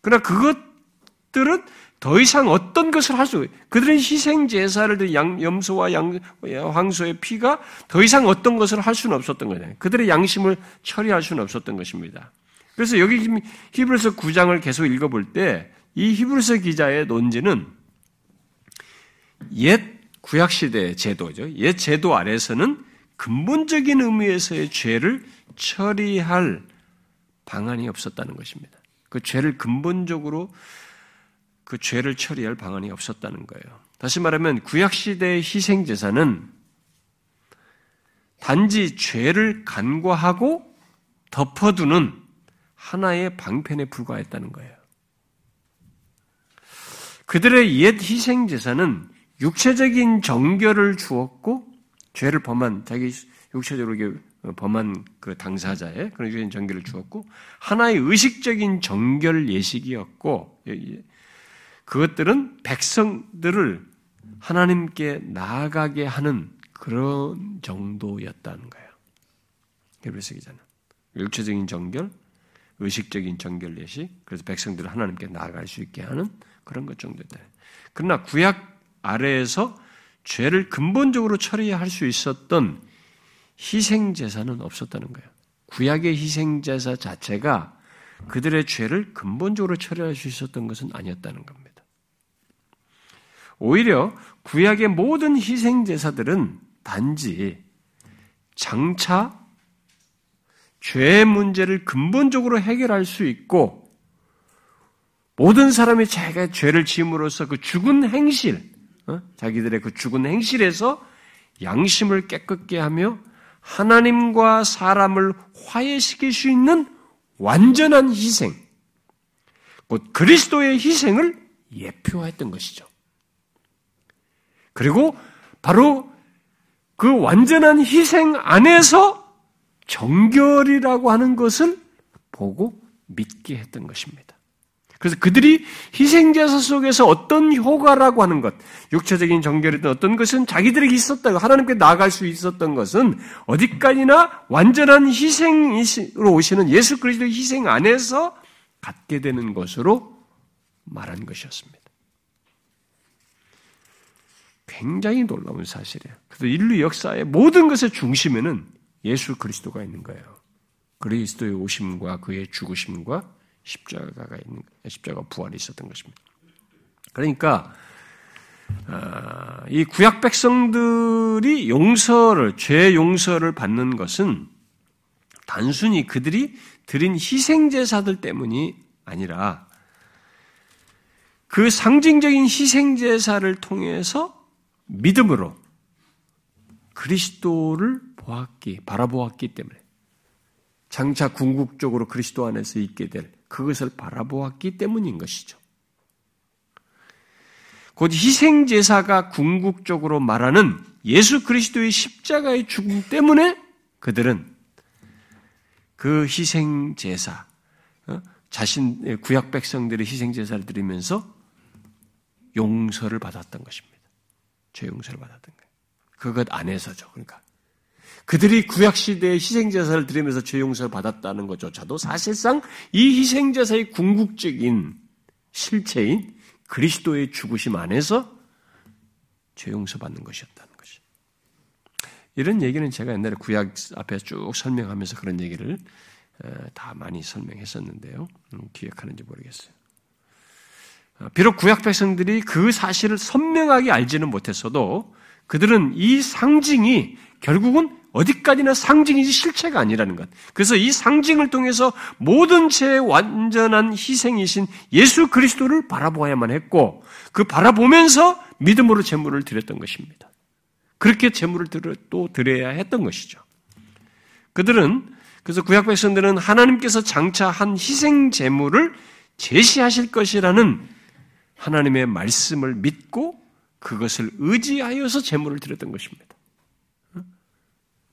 그러나 그것들은 더 이상 어떤 것을 할 수, 그들은 희생 제사를 양, 염소와 양, 황소의 피가 더 이상 어떤 것을 할 수는 없었던 거예요. 그들의 양심을 처리할 수는 없었던 것입니다. 그래서 여기 히브리서 9장을 계속 읽어볼 때 이 히브리서 기자의 논지는 옛 구약 시대의 제도죠. 옛 제도 아래서는 근본적인 의미에서의 죄를 처리할 방안이 없었다는 것입니다. 그 죄를 근본적으로 그 죄를 처리할 방안이 없었다는 거예요. 다시 말하면 구약 시대의 희생 제사는 단지 죄를 간과하고 덮어두는 하나의 방편에 불과했다는 거예요. 그들의 옛 희생 제사는 육체적인 정결을 주었고 죄를 범한 자기 육체적으로 범한 그 당사자의 그런 정결을 주었고 하나의 의식적인 정결 예식이었고 그것들은 백성들을 하나님께 나아가게 하는 그런 정도였다는 거예요. 그래서 기자는 육체적인 정결, 의식적인 정결 예식, 그래서 백성들을 하나님께 나아갈 수 있게 하는 그런 것 정도다. 그러나 구약 아래에서 죄를 근본적으로 처리할 수 있었던 희생 제사는 없었다는 거예요. 구약의 희생 제사 자체가 그들의 죄를 근본적으로 처리할 수 있었던 것은 아니었다는 겁니다. 오히려 구약의 모든 희생 제사들은 단지 장차 죄의 문제를 근본적으로 해결할 수 있고 모든 사람이 자기가 죄를 지음으로써 그 죽은 행실, 어? 자기들의 그 죽은 행실에서 양심을 깨끗게 하며 하나님과 사람을 화해시킬 수 있는 완전한 희생, 곧 그리스도의 희생을 예표했던 것이죠. 그리고 바로 그 완전한 희생 안에서 정결이라고 하는 것을 보고 믿게 했던 것입니다. 그래서 그들이 희생제사 속에서 어떤 효과라고 하는 것, 육체적인 정결이든 어떤 것은 자기들에게 있었다고 하나님께 나아갈 수 있었던 것은 어디까지나 완전한 희생으로 오시는 예수 그리스도의 희생 안에서 갖게 되는 것으로 말한 것이었습니다. 굉장히 놀라운 사실이에요. 그래서 인류 역사의 모든 것의 중심에는 예수 그리스도가 있는 거예요. 그리스도의 오심과 그의 죽으심과 십자가가 있는 십자가 부활이 있었던 것입니다. 그러니까 아, 이 구약 백성들이 용서를 죄 용서를 받는 것은 단순히 그들이 드린 희생 제사들 때문이 아니라 그 상징적인 희생 제사를 통해서 믿음으로 그리스도를 보았기, 바라보았기 때문에 장차 궁극적으로 그리스도 안에서 있게 될 그것을 바라보았기 때문인 것이죠. 곧 희생제사가 궁극적으로 말하는 예수 그리스도의 십자가의 죽음 때문에 그들은 그 희생제사, 어? 자신, 구약 백성들의 희생제사를 드리면서 용서를 받았던 것입니다. 죄 용서를 받았던 거예요. 그것 안에서죠. 그러니까 그들이 구약 시대에 희생 제사를 드리면서 죄 용서를 받았다는 것조차도 사실상 이 희생 제사의 궁극적인 실체인 그리스도의 죽으심 안에서 죄 용서 받는 것이었다는 것이. 이런 얘기는 제가 옛날에 구약 앞에 쭉 설명하면서 그런 얘기를 다 많이 설명했었는데요. 음, 기억하는지 모르겠어요. 어, 비록 구약 백성들이 그 사실을 선명하게 알지는 못했어도 그들은 이 상징이 결국은 어디까지나 상징이지 실체가 아니라는 것. 그래서 이 상징을 통해서 모든 죄의 완전한 희생이신 예수 그리스도를 바라보아야만 했고 그 바라보면서 믿음으로 제물을 드렸던 것입니다. 그렇게 제물을 또 드려야 했던 것이죠. 그들은 그래서 구약 백성들은 하나님께서 장차 한 희생 제물을 제시하실 것이라는 하나님의 말씀을 믿고 그것을 의지하여서 제물을 드렸던 것입니다.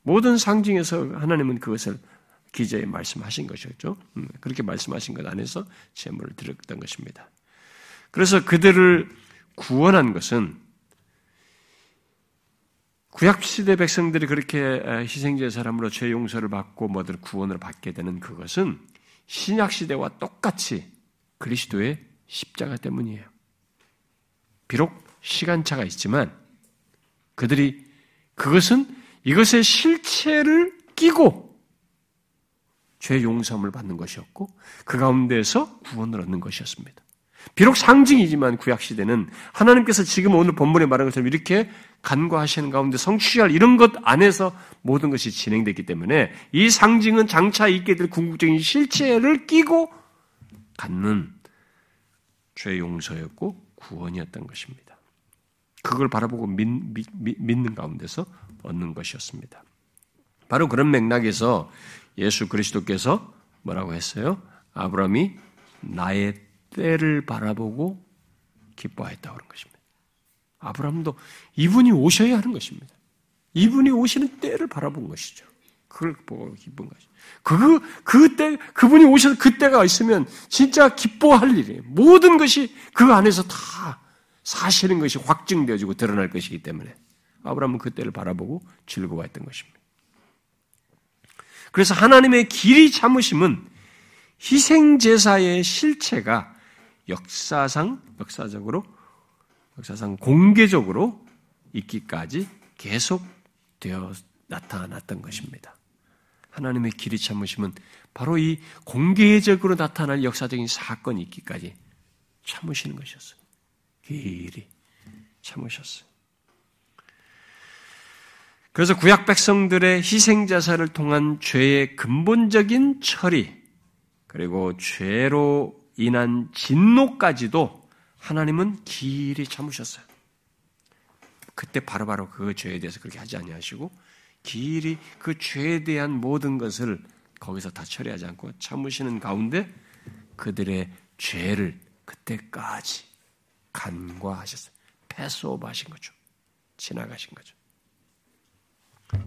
모든 상징에서 하나님은 그것을 기자에 말씀하신 것이었죠. 음, 그렇게 말씀하신 것 안에서 제물을 드렸던 것입니다. 그래서 그들을 구원한 것은 구약 시대 백성들이 그렇게 희생제 사람으로 죄 용서를 받고 뭐들 구원을 받게 되는 그것은 신약 시대와 똑같이 그리스도의 십자가 때문이에요. 비록 시간차가 있지만 그들이 그것은 이것의 실체를 끼고 죄 용서함을 받는 것이었고 그 가운데에서 구원을 얻는 것이었습니다. 비록 상징이지만 구약 시대는 하나님께서 지금 오늘 본문에 말한 것처럼 이렇게 간과하시는 가운데 성취할 이런 것 안에서 모든 것이 진행됐기 때문에 이 상징은 장차 있게 될 궁극적인 실체를 끼고 갖는 죄 용서였고 구원이었던 것입니다. 그걸 바라보고 믿, 믿, 믿는 가운데서 얻는 것이었습니다. 바로 그런 맥락에서 예수 그리스도께서 뭐라고 했어요? 아브라함이 나의 때를 바라보고 기뻐했다고 그런 것입니다. 아브라함도 이분이 오셔야 하는 것입니다. 이분이 오시는 때를 바라본 것이죠. 그걸 보고 기쁜 것이죠. 그, 그 때, 그분이 오셔서 그 때가 있으면 진짜 기뻐할 일이에요. 모든 것이 그 안에서 다 사실인 것이 확증되어지고 드러날 것이기 때문에 아브라함은 그 때를 바라보고 즐거워했던 것입니다. 그래서 하나님의 길이 참으심은 희생제사의 실체가 역사상, 역사적으로, 역사상 공개적으로 있기까지 계속 되어 나타났던 것입니다. 하나님의 길이 참으심은 바로 이 공개적으로 나타날 역사적인 사건이 있기까지 참으시는 것이었어요. 길이 참으셨어요. 그래서 구약 백성들의 희생 자사를 통한 죄의 근본적인 처리 그리고 죄로 인한 진노까지도 하나님은 길이 참으셨어요. 그때 바로바로 바로 그 죄에 대해서 그렇게 하지 아니하시고 길이 그 죄에 대한 모든 것을 거기서 다 처리하지 않고 참으시는 가운데 그들의 죄를 그때까지 간과하셨어요. 패스오버 하신 거죠. 지나가신 거죠.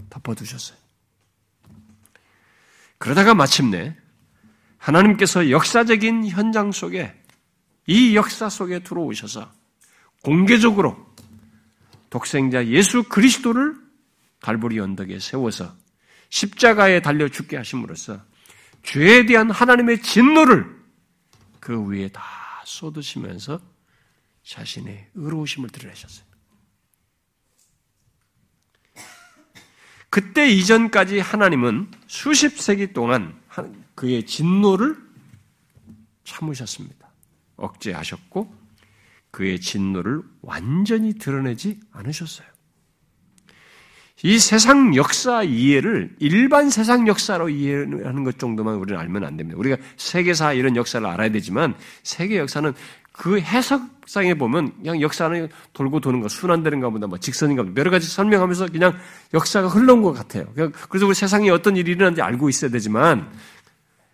덮어두셨어요. 그러다가 마침내 하나님께서 역사적인 현장 속에 이 역사 속에 들어오셔서 공개적으로 독생자 예수 그리스도를 갈보리 언덕에 세워서 십자가에 달려 죽게 하심으로써 죄에 대한 하나님의 진노를 그 위에 다 쏟으시면서 자신의 의로우심을 드러내셨어요. 그때 이전까지 하나님은 수십 세기 동안 그의 진노를 참으셨습니다. 억제하셨고 그의 진노를 완전히 드러내지 않으셨어요. 이 세상 역사 이해를 일반 세상 역사로 이해하는 것 정도만 우리는 알면 안 됩니다. 우리가 세계사 이런 역사를 알아야 되지만 세계 역사는 그 해석상에 보면 그냥 역사는 돌고 도는 거, 순환되는 것보다 뭐 직선인가 보다 여러 가지 설명하면서 그냥 역사가 흘러온 것 같아요. 그래서 우리 세상에 어떤 일이 일어나는지 알고 있어야 되지만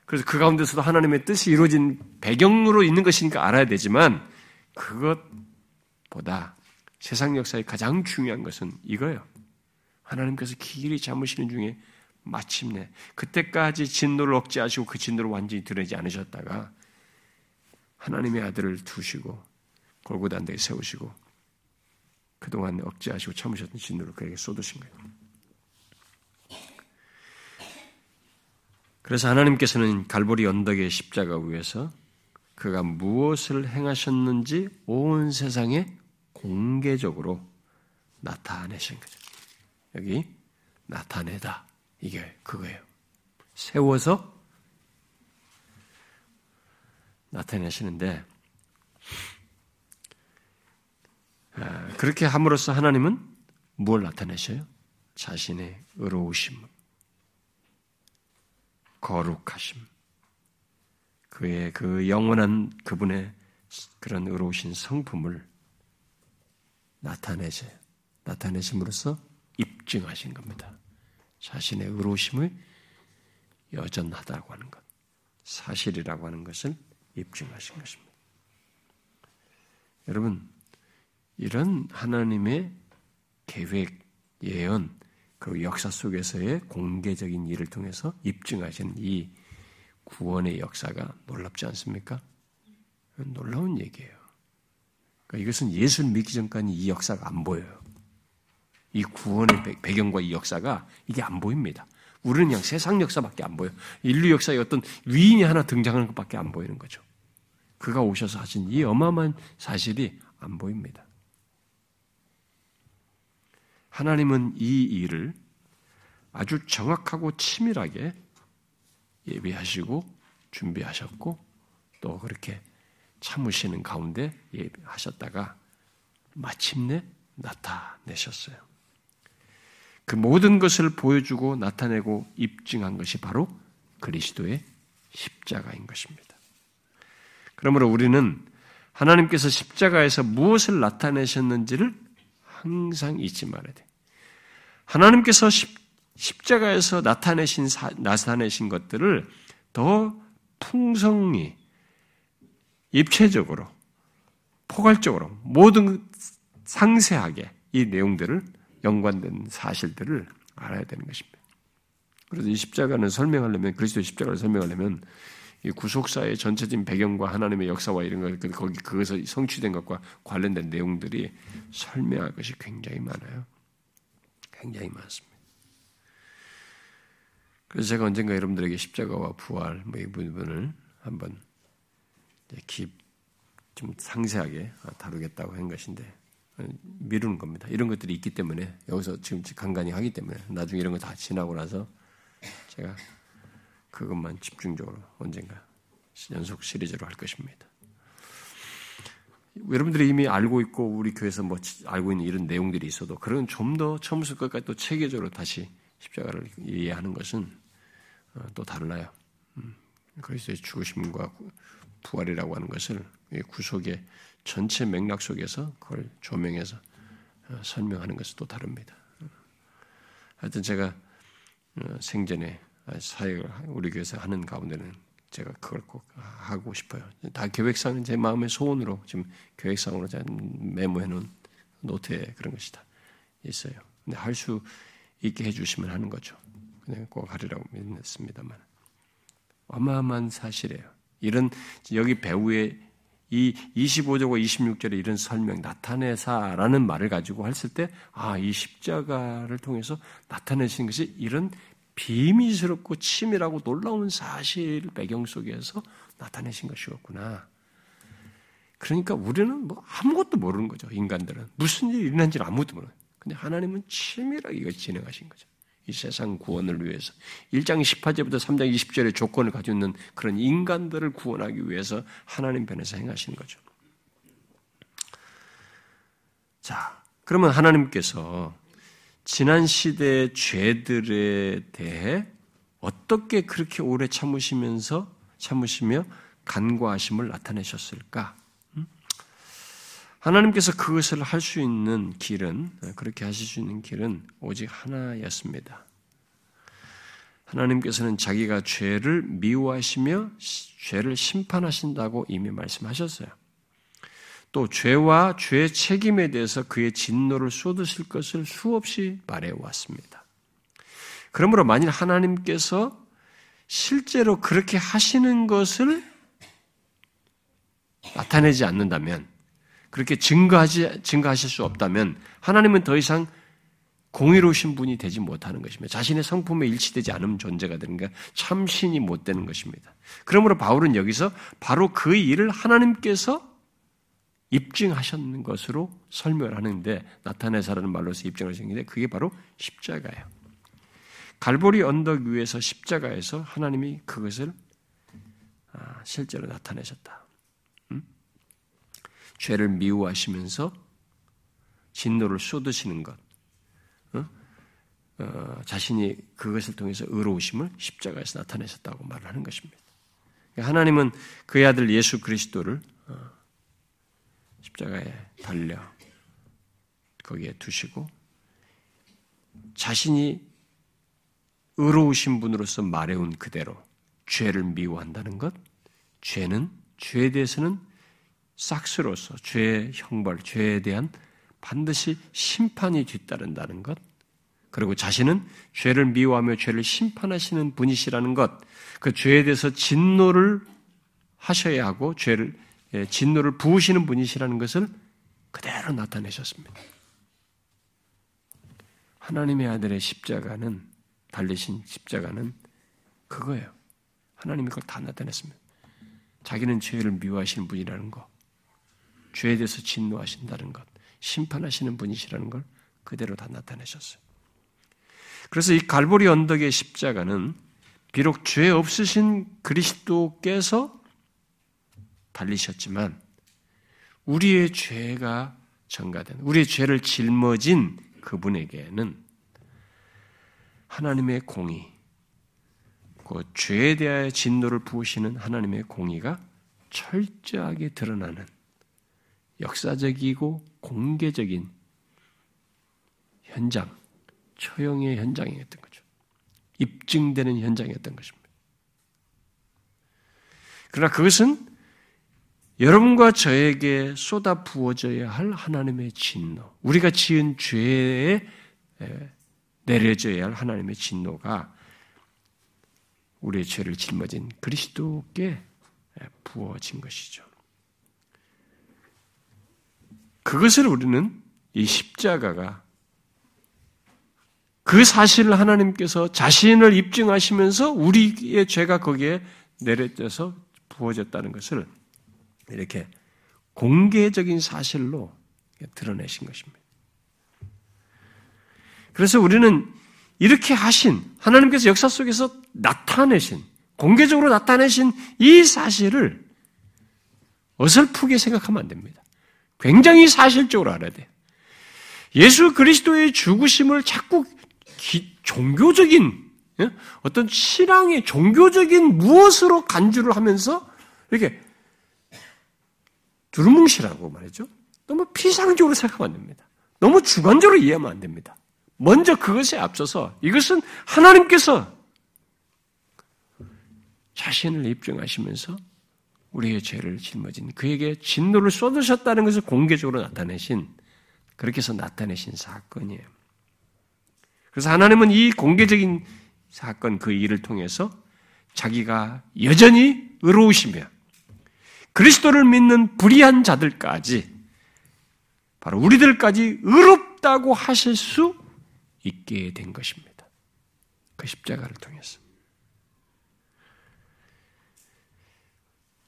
그래서 그 가운데서도 하나님의 뜻이 이루어진 배경으로 있는 것이니까 알아야 되지만 그것보다 세상 역사의 가장 중요한 것은 이거예요. 하나님께서 길이 잡으시는 중에 마침내 그때까지 진노를 억제하시고 그 진노를 완전히 드러내지 않으셨다가 하나님의 아들을 두시고 골고단대에 세우시고 그동안 억제하시고 참으셨던 진노를 그에게 쏟으신 거예요. 그래서 하나님께서는 갈보리 언덕의 십자가 위에서 그가 무엇을 행하셨는지 온 세상에 공개적으로 나타내신 거죠. 여기 나타내다. 이게 그거예요. 세워서 나타내시는데 아, 그렇게 함으로써 하나님은 무엇을 나타내셔요? 자신의 의로우심, 거룩하심, 그의 그 영원한 그분의 그런 의로우신 성품을 나타내세요. 나타내심으로써 입증하신 겁니다. 자신의 의로우심을 여전하다고 하는 것, 사실이라고 하는 것을 입증하신 것입니다. 여러분, 이런 하나님의 계획, 예언, 그 역사 속에서의 공개적인 일을 통해서 입증하신 이 구원의 역사가 놀랍지 않습니까? 놀라운 얘기예요. 그러니까 이것은 예수를 믿기 전까지 이 역사가 안 보여요. 이 구원의 배경과 이 역사가 이게 안 보입니다. 우리는 그냥 세상 역사밖에 안 보여. 인류 역사에 어떤 위인이 하나 등장하는 것밖에 안 보이는 거죠. 그가 오셔서 하신 이 어마어마한 사실이 안 보입니다. 하나님은 이 일을 아주 정확하고 치밀하게 예비하시고 준비하셨고 또 그렇게 참으시는 가운데 하셨다가 마침내 나타내셨어요. 그 모든 것을 보여주고 나타내고 입증한 것이 바로 그리스도의 십자가인 것입니다. 그러므로 우리는 하나님께서 십자가에서 무엇을 나타내셨는지를 항상 잊지 말아야 돼. 하나님께서 십, 십자가에서 나타내신 사, 나타내신 것들을 더 풍성히 입체적으로 포괄적으로 모든 상세하게 이 내용들을 연관된 사실들을 알아야 되는 것입니다. 그래서 이 십자가는 설명하려면 그리스도의 십자가를 설명하려면 이 구속사의 전체적인 배경과 하나님의 역사와 이런 것, 그 거기 그것을 성취된 것과 관련된 내용들이 설명할 것이 굉장히 많아요. 굉장히 많습니다. 그래서 제가 언젠가 여러분들에게 십자가와 부활 뭐 이 부분을 한번 좀 상세하게 다루겠다고 한 것인데 미루는 겁니다. 이런 것들이 있기 때문에 여기서 지금 간간히 하기 때문에 나중에 이런 거 다 지나고 나서 제가 그것만 집중적으로 언젠가 연속 시리즈로 할 것입니다. 여러분들이 이미 알고 있고 우리 교회에서 뭐 알고 있는 이런 내용들이 있어도 그런 좀 더 처음부터 끝까지 또 체계적으로 다시 십자가를 이해하는 것은 어, 또 달라요. 음, 그리스도의 죽으심과 부활이라고 하는 것을 구속의 전체 맥락 속에서 그걸 조명해서 어, 설명하는 것은 또 다릅니다. 하여튼 제가 어, 생전에 사역을 우리 교회에서 하는 가운데는 제가 그걸 꼭 하고 싶어요. 다 계획상은 제 마음의 소원으로 지금 계획상으로 메모해 놓은 노트에 그런 것이 다 있어요. 근데 할 수 있게 해주시면 하는 거죠. 그냥 꼭 하리라고 믿습니다만. 어마어마한 사실이에요. 이런 여기 배우의 이 25절과 26절에 이런 설명, 나타내사라는 말을 가지고 했을 때, 아, 이 십자가를 통해서 나타내신 것이 이런 비밀스럽고 치밀하고 놀라운 사실 배경 속에서 나타내신 것이었구나. 그러니까 우리는 뭐 아무것도 모르는 거죠, 인간들은. 무슨 일이 일어난지를 아무것도 모르는. 근데 하나님은 치밀하게 이걸 진행하신 거죠. 이 세상 구원을 위해서 1장 18절부터 3장 20절의 조건을 가지고 있는 그런 인간들을 구원하기 위해서 하나님 편에서 행하시는 거죠. 자, 그러면 하나님께서 지난 시대의 죄들에 대해 어떻게 그렇게 오래 참으시면서 참으시며 간과하심을 나타내셨을까? 하나님께서 그것을 할 수 있는 길은, 그렇게 하실 수 있는 길은 오직 하나였습니다. 하나님께서는 자기가 죄를 미워하시며 죄를 심판하신다고 이미 말씀하셨어요. 또 죄와 죄 책임에 대해서 그의 진노를 쏟으실 것을 수없이 말해왔습니다. 그러므로 만일 하나님께서 실제로 그렇게 하시는 것을 나타내지 않는다면 그렇게 증거하지, 증거하실 수 없다면 하나님은 더 이상 공의로우신 분이 되지 못하는 것입니다. 자신의 성품에 일치되지 않은 존재가 되는 게 참신이 못 되는 것입니다. 그러므로 바울은 여기서 바로 그 일을 하나님께서 입증하셨는 것으로 설명을 하는데 나타내사라는 말로서 입증하신 게 그게 바로 십자가예요. 갈보리 언덕 위에서 십자가에서 하나님이 그것을 아, 실제로 나타내셨다. 죄를 미워하시면서 진노를 쏟으시는 것, 어? 어, 자신이 그것을 통해서 의로우심을 십자가에서 나타내셨다고 말을 하는 것입니다. 하나님은 그의 아들 예수 그리스도를 어, 십자가에 달려 거기에 두시고 자신이 의로우신 분으로서 말해온 그대로 죄를 미워한다는 것, 죄는 죄에 대해서는 싹스로서 죄의 형벌, 죄에 대한 반드시 심판이 뒤따른다는 것, 그리고 자신은 죄를 미워하며 죄를 심판하시는 분이시라는 것, 그 죄에 대해서 진노를 하셔야 하고 죄를 예, 진노를 부으시는 분이시라는 것을 그대로 나타내셨습니다. 하나님의 아들의 십자가는 달리신 십자가는 그거예요. 하나님이 그걸 다 나타냈습니다. 자기는 죄를 미워하시는 분이라는 거, 죄에 대해서 진노하신다는 것, 심판하시는 분이시라는 걸 그대로 다 나타내셨어요. 그래서 이 갈보리 언덕의 십자가는 비록 죄 없으신 그리스도께서 달리셨지만 우리의 죄가 전가된 우리의 죄를 짊어진 그분에게는 하나님의 공의, 그 죄에 대하여 진노를 부으시는 하나님의 공의가 철저하게 드러나는 역사적이고 공개적인 현장, 처형의 현장이었던 거죠. 입증되는 현장이었던 것입니다. 그러나 그것은 여러분과 저에게 쏟아 부어져야 할 하나님의 진노, 우리가 지은 죄에 내려져야 할 하나님의 진노가 우리의 죄를 짊어진 그리스도께 부어진 것이죠. 그것을 우리는 이 십자가가 그 사실을 하나님께서 자신을 입증하시면서 우리의 죄가 거기에 내려져서 부어졌다는 것을 이렇게 공개적인 사실로 드러내신 것입니다. 그래서 우리는 이렇게 하신 하나님께서 역사 속에서 나타내신 공개적으로 나타내신 이 사실을 어설프게 생각하면 안 됩니다. 굉장히 사실적으로 알아야 돼요. 예수 그리스도의 죽으심을 자꾸 기, 종교적인 예? 어떤 신앙의 종교적인 무엇으로 간주를 하면서 이렇게 두루뭉실하고 말이죠. 너무 피상적으로 생각하면 안 됩니다. 너무 주관적으로 이해하면 안 됩니다. 먼저 그것에 앞서서 이것은 하나님께서 자신을 입증하시면서 우리의 죄를 짊어진 그에게 진노를 쏟으셨다는 것을 공개적으로 나타내신 그렇게 해서 나타내신 사건이에요. 그래서 하나님은 이 공개적인 사건 그 일을 통해서 자기가 여전히 의로우시며 그리스도를 믿는 불의한 자들까지 바로 우리들까지 의롭다고 하실 수 있게 된 것입니다. 그 십자가를 통해서.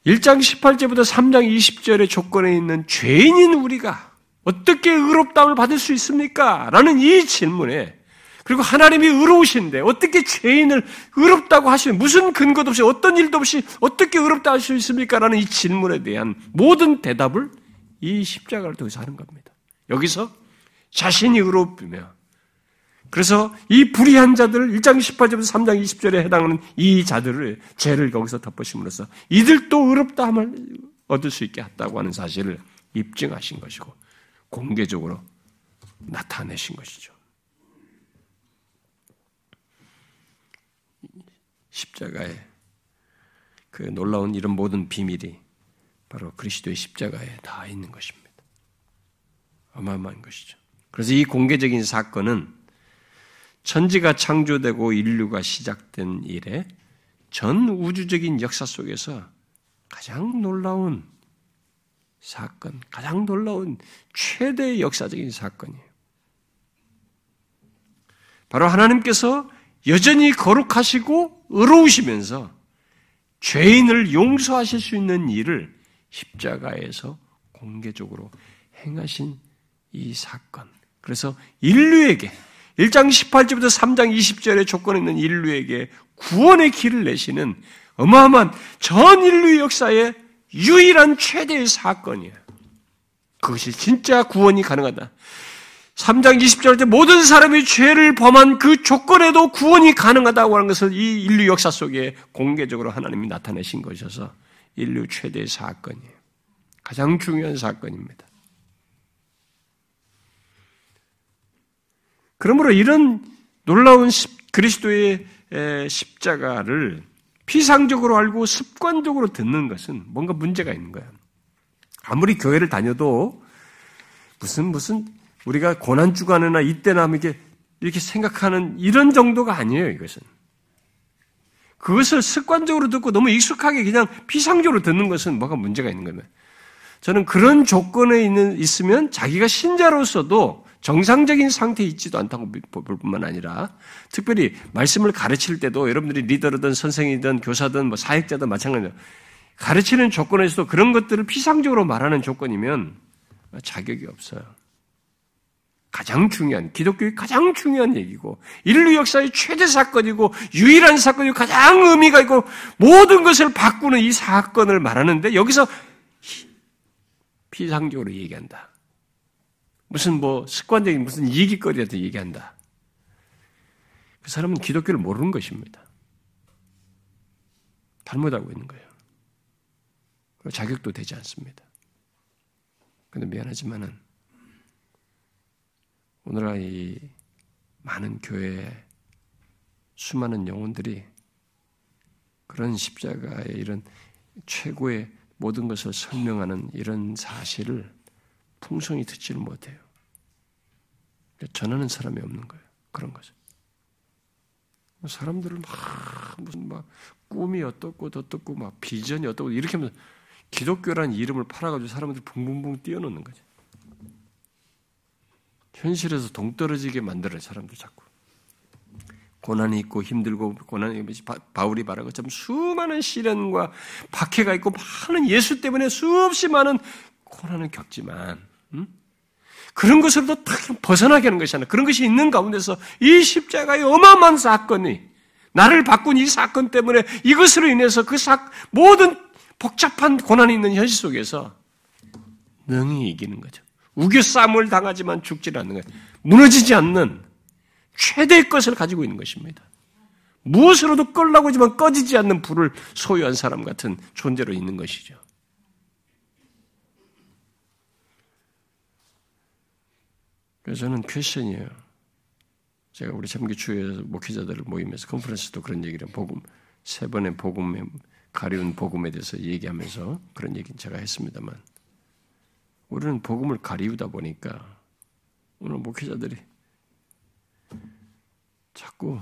1장 18절부터 3장 20절의 조건에 있는 죄인인 우리가 어떻게 의롭다움을 받을 수 있습니까? 라는 이 질문에 그리고 하나님이 의로우신데 어떻게 죄인을 의롭다고 하시는 무슨 근거도 없이 어떤 일도 없이 어떻게 의롭다 할 수 있습니까? 라는 이 질문에 대한 모든 대답을 이 십자가를 통해서 하는 겁니다. 여기서 자신이 의롭으며 그래서 이 불의한 자들 1장 18절부터 3장 20절에 해당하는 이 자들을 죄를 거기서 덮으심으로써 이들도 의롭다함을 얻을 수 있게 했다고 하는 사실을 입증하신 것이고 공개적으로 나타내신 것이죠. 십자가에 그 놀라운 이런 모든 비밀이 바로 그리스도의 십자가에 다 있는 것입니다. 어마어마한 것이죠. 그래서 이 공개적인 사건은 천지가 창조되고 인류가 시작된 이래 전 우주적인 역사 속에서 가장 놀라운 사건, 가장 놀라운 최대의 역사적인 사건이에요. 바로 하나님께서 여전히 거룩하시고 의로우시면서 죄인을 용서하실 수 있는 일을 십자가에서 공개적으로 행하신 이 사건. 그래서 인류에게 1장 18절부터 3장 20절의 조건에 있는 인류에게 구원의 길을 내시는 어마어마한 전 인류 역사의 유일한 최대의 사건이에요. 그것이 진짜 구원이 가능하다. 3장 20절 때 모든 사람이 죄를 범한 그 조건에도 구원이 가능하다고 하는 것을 이 인류 역사 속에 공개적으로 하나님이 나타내신 것이어서 인류 최대의 사건이에요. 가장 중요한 사건입니다. 그러므로 이런 놀라운 그리스도의 십자가를 피상적으로 알고 습관적으로 듣는 것은 뭔가 문제가 있는 거예요. 아무리 교회를 다녀도 무슨 무슨 우리가 고난 주간이나 이때나 이렇게 이렇게 생각하는 이런 정도가 아니에요. 이것은 그것을 습관적으로 듣고 너무 익숙하게 그냥 피상적으로 듣는 것은 뭐가 문제가 있는 거예요. 저는 그런 조건에 있는 있으면 자기가 신자로서도 정상적인 상태에 있지도 않다고 볼 뿐만 아니라 특별히 말씀을 가르칠 때도 여러분들이 리더든 선생이든 교사든 뭐 사역자든 마찬가지로 가르치는 조건에서도 그런 것들을 피상적으로 말하는 조건이면 자격이 없어요. 가장 중요한 기독교의 가장 중요한 얘기고 인류 역사의 최대 사건이고 유일한 사건이고 가장 의미가 있고 모든 것을 바꾸는 이 사건을 말하는데 여기서 비상적으로 얘기한다. 무슨 뭐 습관적인 무슨 얘기거리라도 얘기한다. 그 사람은 기독교를 모르는 것입니다. 잘못하고 있는 거예요. 자격도 되지 않습니다. 근데 미안하지만은 오늘날 이 많은 교회에 수많은 영혼들이 그런 십자가의 이런 최고의 모든 것을 설명하는 이런 사실을 풍성히 듣지를 못해요. 전하는 사람이 없는 거예요. 그런 거죠. 사람들은 막 무슨 막 꿈이 어떻고 어떻고 막 비전이 어떻고 이렇게 하면서 기독교라는 이름을 팔아가지고 사람들 붕붕붕 뛰어놓는 거죠. 현실에서 동떨어지게 만들어요 사람들 자꾸. 고난이 있고 힘들고 고난이 바울이 말한 것처럼 수많은 시련과 박해가 있고 많은 예수 때문에 수없이 많은 고난을 겪지만 음? 그런 것으로도 딱 벗어나게 하는 것이 아니라 그런 것이 있는 가운데서 이 십자가의 어마어마한 사건이 나를 바꾼 이 사건 때문에 이것으로 인해서 그 사, 모든 복잡한 고난이 있는 현실 속에서 능히 이기는 거죠. 우겨싸움을 당하지만 죽지 않는 거예요. 무너지지 않는 최대의 것을 가지고 있는 것입니다. 무엇으로도 끌라고 하지만 꺼지지 않는 불을 소유한 사람 같은 존재로 있는 것이죠. 그래서 저는 퀘션이에요. 제가 우리 참기주에서 목회자들을 모임에서 컨퍼런스도 그런 얘기를 복음 세 번의 복음에 가려운 복음에 대해서 얘기하면서 그런 얘기는 제가 했습니다만 우리는 복음을 가리우다 보니까 오늘 목회자들이 자꾸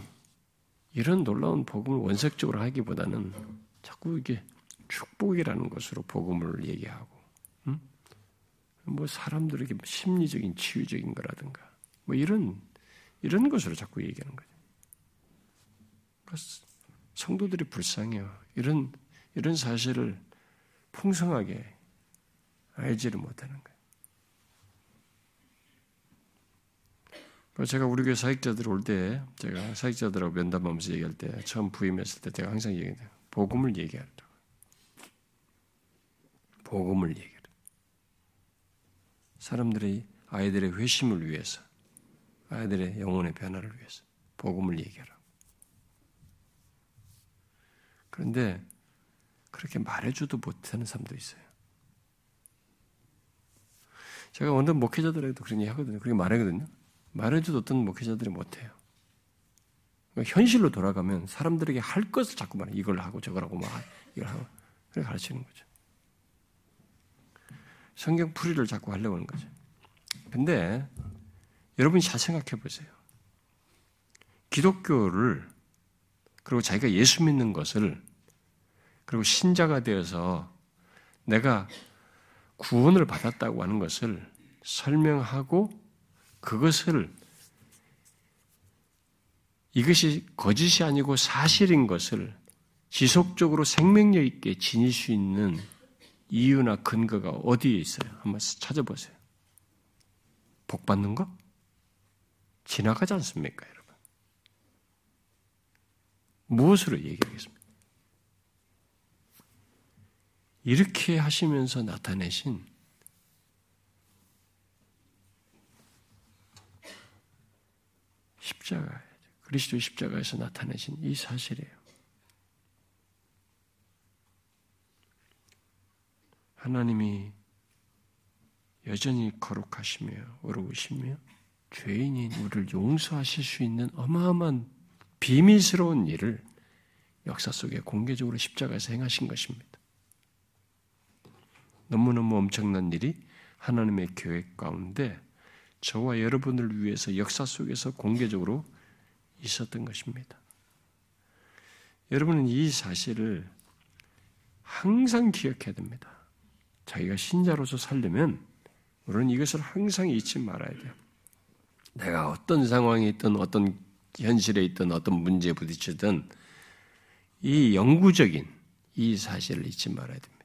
이런 놀라운 복음을 원색적으로 하기보다는 자꾸 이게 축복이라는 것으로 복음을 얘기하고, 음? 뭐 사람들에게 심리적인 치유적인 거라든가, 뭐 이런 이런 것으로 자꾸 얘기하는 거죠. 성도들이 불쌍해요. 이런 이런 사실을 풍성하게 알지를 못하는 거예요. 뭐 제가 우리 교회 사역자들 올 때, 제가 사역자들하고 면담하면서 얘기할 때, 처음 부임했을 때 제가 항상 얘기해요. 복음을 얘기하라고. 복음을 얘기하라. 사람들의 아이들의 회심을 위해서, 아이들의 영혼의 변화를 위해서 복음을 얘기하라. 그런데 그렇게 말해줘도 못하는 사람도 있어요. 제가 어떤 목회자들에게도 그런 얘기 하거든요. 그렇게 말하거든요. 말해줘도 어떤 목회자들이 못해요. 그러니까 현실로 돌아가면 사람들에게 할 것을 자꾸 말해. 이걸 하고 저걸 하고 막 이걸 하고. 그렇게 가르치는 거죠. 성경 풀이를 자꾸 하려고 하는 거죠. 근데 여러분이 잘 생각해 보세요. 기독교를 그리고 자기가 예수 믿는 것을 그리고 신자가 되어서 내가 구원을 받았다고 하는 것을 설명하고 그것을 이것이 거짓이 아니고 사실인 것을 지속적으로 생명력 있게 지닐 수 있는 이유나 근거가 어디에 있어요? 한번 찾아보세요. 복 받는 거? 지나가지 않습니까, 여러분? 무엇으로 얘기하겠습니까? 이렇게 하시면서 나타내신 십자가, 그리스도 십자가에서 나타내신 이 사실이에요. 하나님이 여전히 거룩하시며 어려우시며 죄인인 우리를 용서하실 수 있는 어마어마한 비밀스러운 일을 역사 속에 공개적으로 십자가에서 행하신 것입니다. 너무너무 엄청난 일이 하나님의 계획 가운데 저와 여러분을 위해서 역사 속에서 공개적으로 있었던 것입니다. 여러분은 이 사실을 항상 기억해야 됩니다. 자기가 신자로서 살려면 우리는 이것을 항상 잊지 말아야 돼요. 내가 어떤 상황에 있든 어떤 현실에 있든 어떤 문제에 부딪히든 이 영구적인 이 사실을 잊지 말아야 됩니다.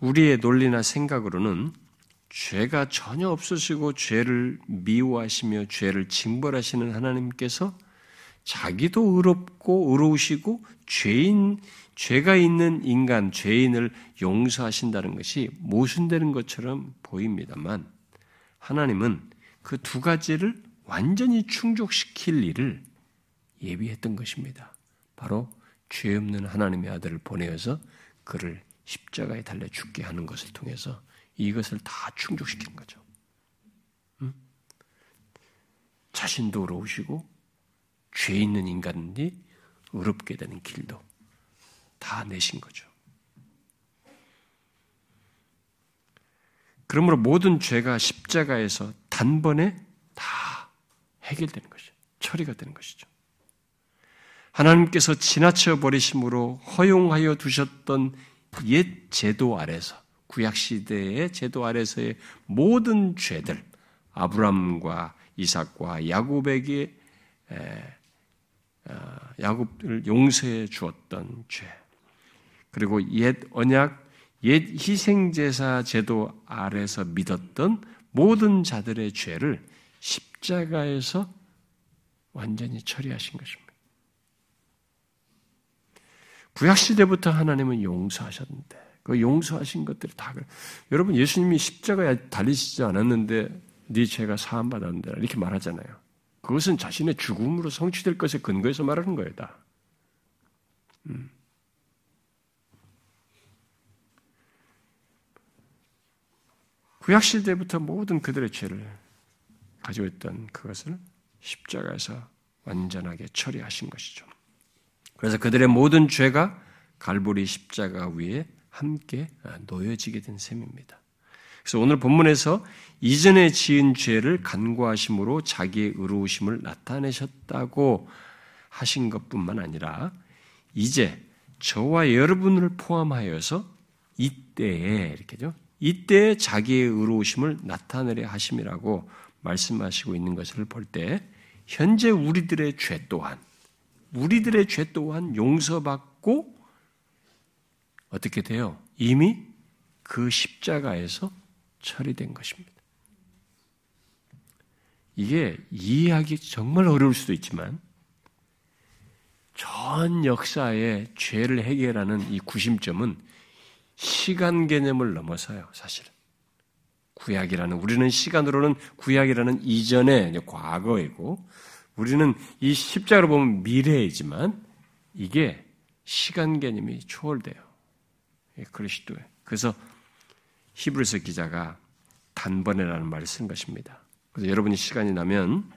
우리의 논리나 생각으로는 죄가 전혀 없으시고 죄를 미워하시며 죄를 징벌하시는 하나님께서 자기도 의롭고 의로우시고 죄인 죄가 있는 인간 죄인을 용서하신다는 것이 모순되는 것처럼 보입니다만 하나님은 그 두 가지를 완전히 충족시킬 일을 예비했던 것입니다. 바로 죄 없는 하나님의 아들을 보내어서 그를 십자가에 달려 죽게 하는 것을 통해서 이것을 다 충족시키는 거죠. 응? 자신도 의로우시고 죄 있는 인간이 의롭게 되는 길도 다 내신 거죠. 그러므로 모든 죄가 십자가에서 단번에 다 해결되는 것이죠. 처리가 되는 것이죠. 하나님께서 지나쳐 버리심으로 허용하여 두셨던 옛 제도 아래서 구약 시대의 제도 아래서의 모든 죄들 아브람과 이삭과 야곱에게 어, 야곱을 용서해 주었던 죄 그리고 옛 언약 옛 희생제사 제도 아래서 믿었던 모든 자들의 죄를 십자가에서 완전히 처리하신 것입니다. 구약 시대부터 하나님은 용서하셨는데 그 용서하신 것들이 다. 여러분 예수님이 십자가에 달리시지 않았는데 네 죄가 사함 받았는데 이렇게 말하잖아요. 그것은 자신의 죽음으로 성취될 것에 근거해서 말하는 거예요, 다. 음. 구약 시대부터 모든 그들의 죄를 가지고 있던 그것을 십자가에서 완전하게 처리하신 것이죠. 그래서 그들의 모든 죄가 갈보리 십자가 위에 함께 놓여지게 된 셈입니다. 그래서 오늘 본문에서 이전에 지은 죄를 간과하심으로 자기의 의로우심을 나타내셨다고 하신 것뿐만 아니라 이제 저와 여러분을 포함하여서 이때에 이렇게죠. 이때 자기의 의로우심을 나타내려 하심이라고 말씀하시고 있는 것을 볼 때 현재 우리들의 죄 또한 우리들의 죄 또한 용서받고 어떻게 돼요? 이미 그 십자가에서 처리된 것입니다. 이게 이해하기 정말 어려울 수도 있지만 전 역사의 죄를 해결하는 이 구심점은 시간 개념을 넘어서요, 사실은. 구약이라는, 우리는 시간으로는 구약이라는 이전의 과거이고, 우리는 이 십자가로 보면 미래이지만 이게 시간 개념이 초월돼요. 그리스도에. 그래서 히브리서 기자가 단번에라는 말을 쓴 것입니다. 그래서 여러분이 시간이 나면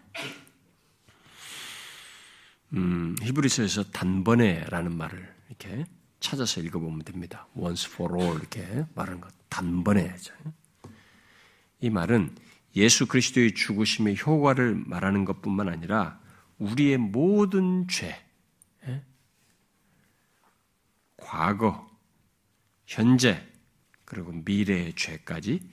음, 히브리서에서 단번에라는 말을 이렇게 찾아서 읽어보면 됩니다. once for all 이렇게 말하는 것 단번에죠. 이 말은 예수 그리스도의 죽으심의 효과를 말하는 것뿐만 아니라 우리의 모든 죄, 예? 과거, 현재, 그리고 미래의 죄까지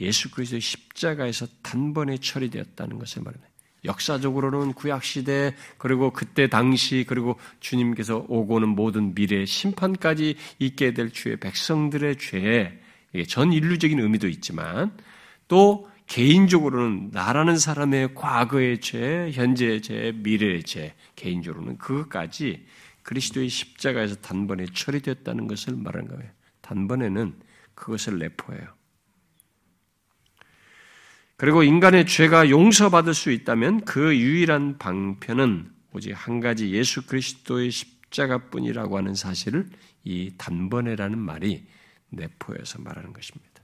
예수 그리스도의 십자가에서 단번에 처리되었다는 것을 말합니다. 역사적으로는 구약 시대 그리고 그때 당시 그리고 주님께서 오고는 모든 미래 심판까지 있게 될 주의 백성들의 죄에 전 인류적인 의미도 있지만 또 개인적으로는 나라는 사람의 과거의 죄, 현재의 죄, 미래의 죄, 개인적으로는 그것까지 그리스도의 십자가에서 단번에 처리되었다는 것을 말하는 거예요. 단번에는 그것을 내포해요. 그리고 인간의 죄가 용서받을 수 있다면 그 유일한 방편은 오직 한 가지 예수 그리스도의 십자가뿐이라고 하는 사실을 이 단번에라는 말이 내포해서 말하는 것입니다.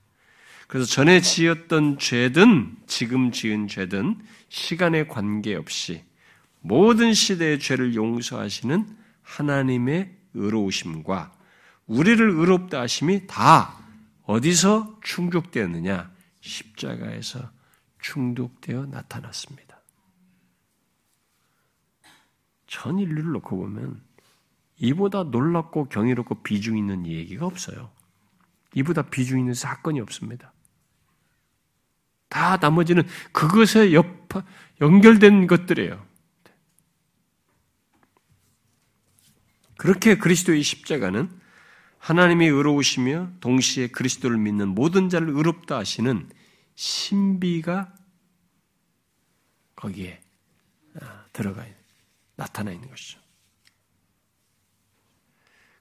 그래서 전에 지었던 죄든 지금 지은 죄든 시간에 관계없이 모든 시대의 죄를 용서하시는 하나님의 의로우심과 우리를 의롭다 하심이 다 어디서 충족되었느냐? 십자가에서 충족되어 나타났습니다. 전 인류를 놓고 보면 이보다 놀랍고 경이롭고 비중 있는 얘기가 없어요. 이보다 비중 있는 사건이 없습니다. 다 나머지는 그것에 옆, 연결된 것들이에요. 그렇게 그리스도의 십자가는 하나님이 의로우시며 동시에 그리스도를 믿는 모든 자를 의롭다 하시는 신비가 거기에 아, 들어가 있는 나타나 있는 것이죠.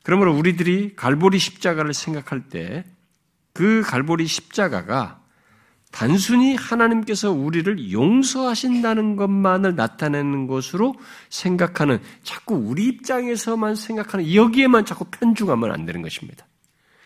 그러므로 우리들이 갈보리 십자가를 생각할 때 그 갈보리 십자가가 단순히 하나님께서 우리를 용서하신다는 것만을 나타내는 것으로 생각하는 자꾸 우리 입장에서만 생각하는 여기에만 자꾸 편중하면 안 되는 것입니다.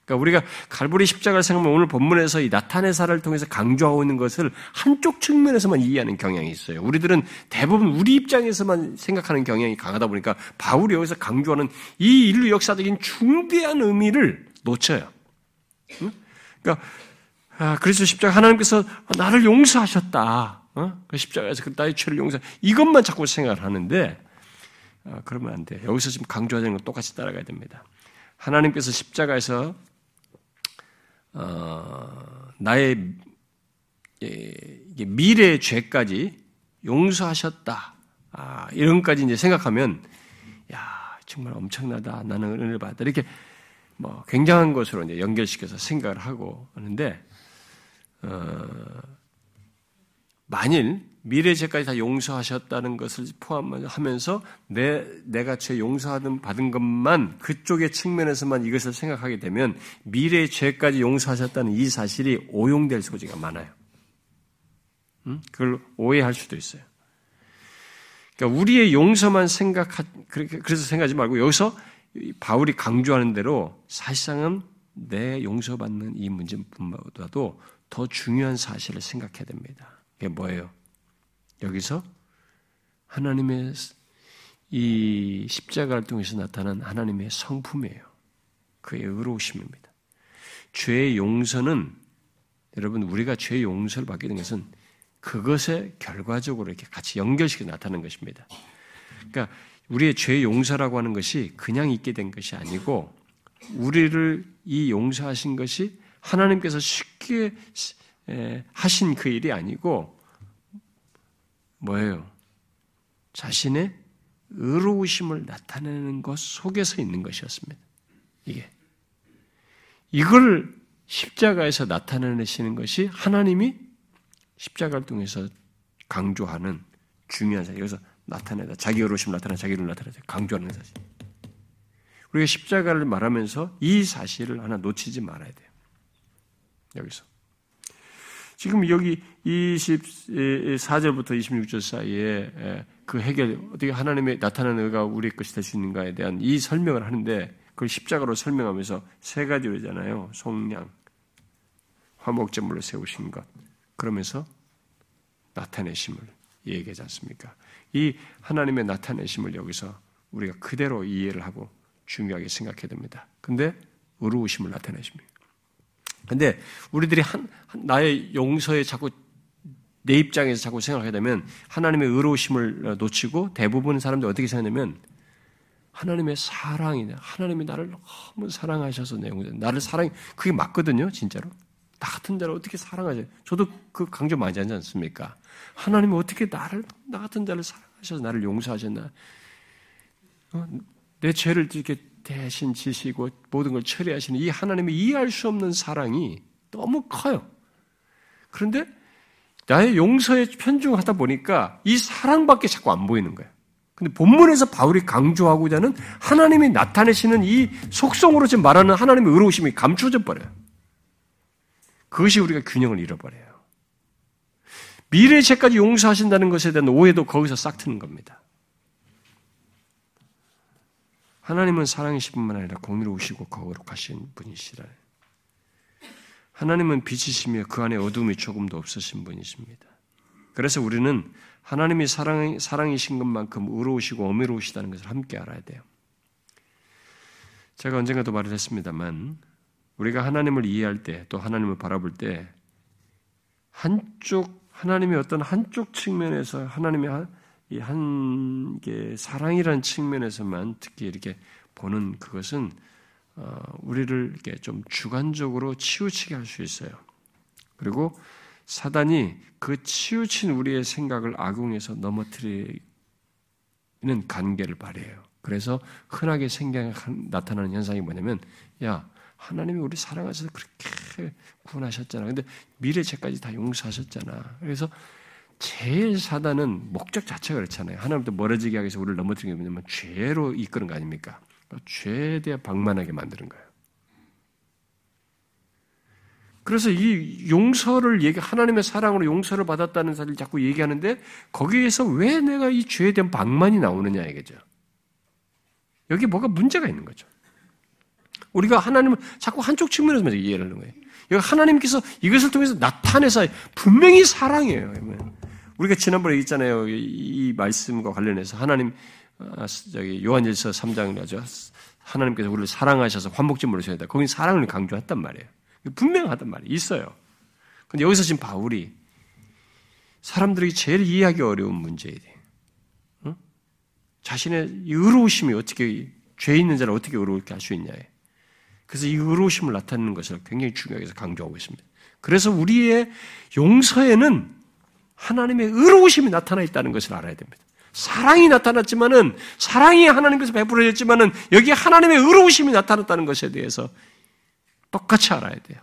그러니까 우리가 갈보리 십자가를 생각하면 오늘 본문에서 이 나타내사를 통해서 강조하고 있는 것을 한쪽 측면에서만 이해하는 경향이 있어요. 우리들은 대부분 우리 입장에서만 생각하는 경향이 강하다 보니까 바울이 여기서 강조하는 이 인류 역사적인 중대한 의미를 놓쳐요. 그러니까 아, 그리스도 십자가 하나님께서 나를 용서하셨다. 어? 그 십자가에서 그 나의 죄를 용서. 이것만 자꾸 생각을 하는데 아, 그러면 안 돼. 여기서 지금 강조하는 건 똑같이 따라가야 됩니다. 하나님께서 십자가에서 어, 나의 예, 미래의 죄까지 용서하셨다. 아, 이런까지 이제 생각하면 야 정말 엄청나다. 나는 은혜를 받다. 이렇게 뭐 굉장한 것으로 이제 연결시켜서 생각을 하고 하는데 어, 만일 미래 죄까지 다 용서하셨다는 것을 포함하면서 내 내가 죄 용서하든 받은 것만 그쪽의 측면에서만 이것을 생각하게 되면 미래 죄까지 용서하셨다는 이 사실이 오용될 소지가 많아요. 음? 그걸 오해할 수도 있어요. 그러니까 우리의 용서만 생각하 그래서 생각하지 말고 여기서 바울이 강조하는 대로 사실상은 내 용서받는 이 문제뿐보다도 더 중요한 사실을 생각해야 됩니다. 이게 뭐예요? 여기서 하나님의 이 십자가를 통해서 나타난 하나님의 성품이에요. 그의 의로우심입니다. 죄의 용서는 여러분 우리가 죄의 용서를 받게 된 것은 그것에 결과적으로 이렇게 같이 연결시켜 나타나는 것입니다. 그러니까 우리의 죄의 용서라고 하는 것이 그냥 있게 된 것이 아니고 우리를 이 용서하신 것이 하나님께서 쉽게 하신 그 일이 아니고 뭐예요? 자신의 의로우심을 나타내는 것 속에서 있는 것이었습니다. 이게. 이걸 십자가에서 나타내시는 것이 하나님이 십자가를 통해서 강조하는 중요한 사실. 여기서 나타내다. 자기 의로우심 나타내, 자기를 나타내다. 강조하는 사실. 우리가 십자가를 말하면서 이 사실을 하나 놓치지 말아야 돼요. 여기서. 지금 여기 24절부터 26절 사이에 그 해결, 어떻게 하나님의 나타나는 의가 우리의 것이 될 수 있는가에 대한 이 설명을 하는데 그걸 십자가로 설명하면서 세 가지로 잖아요. 속량, 화목제물로 세우신 것. 그러면서 나타내심을 얘기하지 않습니까? 이 하나님의 나타내심을 여기서 우리가 그대로 이해를 하고 중요하게 생각해야 됩니다. 근데 의로우심을 나타내십니다. 근데 우리들이 한, 나의 용서에 자꾸 내 입장에서 자꾸 생각하게 되면 하나님의 의로우심을 놓치고 대부분 사람들이 어떻게 생각하냐면 하나님의 사랑이네. 하나님이 나를 너무 사랑하셔서 내 용서. 나를 사랑, 그게 맞거든요, 진짜로. 나 같은 자를 어떻게 사랑하죠? 저도 그 강조 많이 하지 않습니까? 하나님이 어떻게 나를, 나 같은 자를 사랑하셔서 나를 용서하셨나? 어? 내 죄를 이렇게 대신 지시고 모든 걸 처리하시는 이 하나님의 이해할 수 없는 사랑이 너무 커요. 그런데 나의 용서에 편중하다 보니까 이 사랑밖에 자꾸 안 보이는 거예요. 근데 본문에서 바울이 강조하고자 하는 하나님이 나타내시는 이 속성으로 지금 말하는 하나님의 의로우심이 감춰져 버려요. 그것이 우리가 균형을 잃어버려요. 미래 죄까지 용서하신다는 것에 대한 오해도 거기서 싹 트는 겁니다. 하나님은 사랑이실 뿐만 아니라 공의로우시고 거룩하신 분이시라. 하나님은 빛이시며 그 안에 어둠이 조금도 없으신 분이십니다. 그래서 우리는 하나님이 사랑, 사랑이신 것만큼 의로우시고 어미로우시다는 것을 함께 알아야 돼요. 제가 언젠가도 말을 했습니다만, 우리가 하나님을 이해할 때, 또 하나님을 바라볼 때, 한쪽, 하나님의 어떤 한쪽 측면에서 하나님의 이한 사랑이라는 측면에서만 특히 이렇게 보는 그것은 어, 우리를 이렇게 좀 주관적으로 치우치게 할 수 있어요. 그리고 사단이 그 치우친 우리의 생각을 악용해서 넘어뜨리는 관계를 발휘해요. 그래서 흔하게 생겨 나타나는 현상이 뭐냐면, 야, 하나님이 우리 사랑하셔서 그렇게 구원하셨잖아. 근데 미래 죄까지 다 용서하셨잖아. 그래서 제일 사단은 목적 자체가 그렇잖아요. 하나님부터 멀어지게 하기 위해서 우리를 넘어뜨리는 게 뭐냐면 죄로 이끄는 거 아닙니까? 죄에 대해 방만하게 만드는 거예요. 그래서 이 용서를 얘기, 하나님의 사랑으로 용서를 받았다는 사실을 자꾸 얘기하는데 거기에서 왜 내가 이 죄에 대한 방만이 나오느냐 이거죠. 여기 뭐가 문제가 있는 거죠. 우리가 하나님을 자꾸 한쪽 측면에서 이해를 하는 거예요. 여기 하나님께서 이것을 통해서 나타내서 분명히 사랑이에요. 우리가 지난번에 있잖아요. 이 말씀과 관련해서 하나님 아, 저기 요한일서 3장을 하죠. 하나님께서 우리를 사랑하셔서 환복제물을 줘야 돼. 거기 사랑을 강조했단 말이에요. 분명하단 말이에요. 있어요. 근데 여기서 지금 바울이 사람들이 제일 이해하기 어려운 문제에 대해 응? 자신의 의로우심이 어떻게 죄 있는 자를 어떻게 의로울게 할 수 있냐에 그래서 이 의로우심을 나타내는 것을 굉장히 중요하게 강조하고 있습니다. 그래서 우리의 용서에는 하나님의 의로우심이 나타나 있다는 것을 알아야 됩니다. 사랑이 나타났지만은 사랑이 하나님께서 베풀어졌지만은 여기 하나님의 의로우심이 나타났다는 것에 대해서 똑같이 알아야 돼요.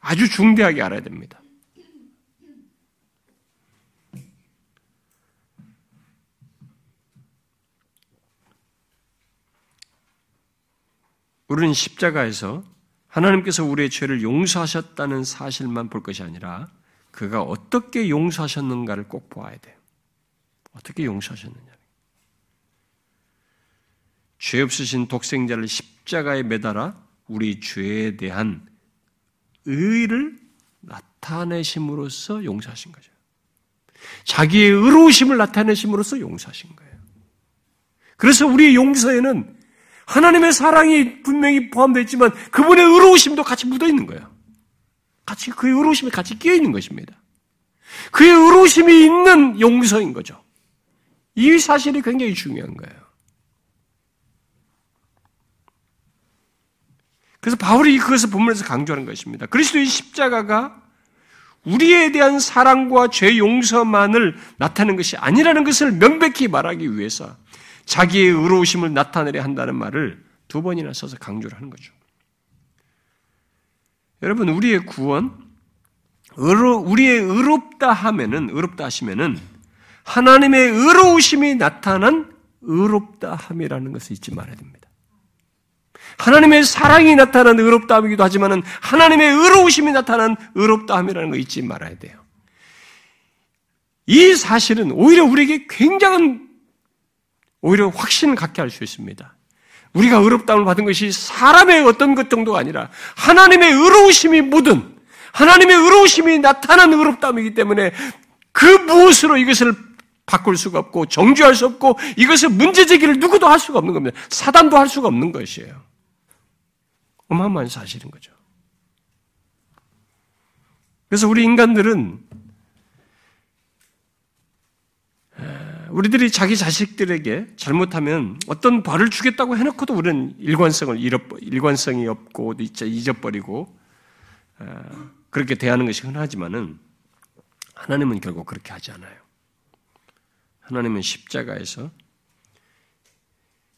아주 중대하게 알아야 됩니다. 우리는 십자가에서 하나님께서 우리의 죄를 용서하셨다는 사실만 볼 것이 아니라 그가 어떻게 용서하셨는가를 꼭 보아야 돼요. 어떻게 용서하셨느냐. 죄 없으신 독생자를 십자가에 매달아 우리 죄에 대한 의를 나타내심으로써 용서하신 거죠. 자기의 의로우심을 나타내심으로써 용서하신 거예요. 그래서 우리의 용서에는 하나님의 사랑이 분명히 포함되어 있지만 그분의 의로우심도 같이 묻어 있는 거예요. 같이 그의 의로우심이 같이 끼어 있는 것입니다. 그의 의로우심이 있는 용서인 거죠. 이 사실이 굉장히 중요한 거예요. 그래서 바울이 그것을 본문에서 강조하는 것입니다. 그리스도의 십자가가 우리에 대한 사랑과 죄 용서만을 나타내는 것이 아니라는 것을 명백히 말하기 위해서 자기의 의로우심을 나타내려 한다는 말을 두 번이나 써서 강조를 하는 거죠. 여러분, 우리의 구원, 의로, 우리의 의롭다 하면은, 의롭다 하시면은, 하나님의 의로우심이 나타난 의롭다 함이라는 것을 잊지 말아야 됩니다. 하나님의 사랑이 나타난 의롭다 함이기도 하지만은 하나님의 의로우심이 나타난 의롭다 함이라는 거 잊지 말아야 돼요. 이 사실은 오히려 우리에게 굉장한 오히려 확신을 갖게 할 수 있습니다. 우리가 의롭다함을 받은 것이 사람의 어떤 것 정도가 아니라 하나님의 의로우심이 묻은 하나님의 의로우심이 나타난 의롭다함이기 때문에 그 무엇으로 이것을 바꿀 수가 없고 정죄할 수 없고 이것을 문제 제기를 누구도 할 수가 없는 겁니다. 사단도 할 수가 없는 것이에요. 어마어마한 사실인 거죠. 그래서 우리 인간들은 우리들이 자기 자식들에게 잘못하면 어떤 벌을 주겠다고 해놓고도 우리는 일관성을 잃어 일관성이 없고 잊어버리고 그렇게 대하는 것이 흔하지만은 하나님은 결국 그렇게 하지 않아요. 하나님은 십자가에서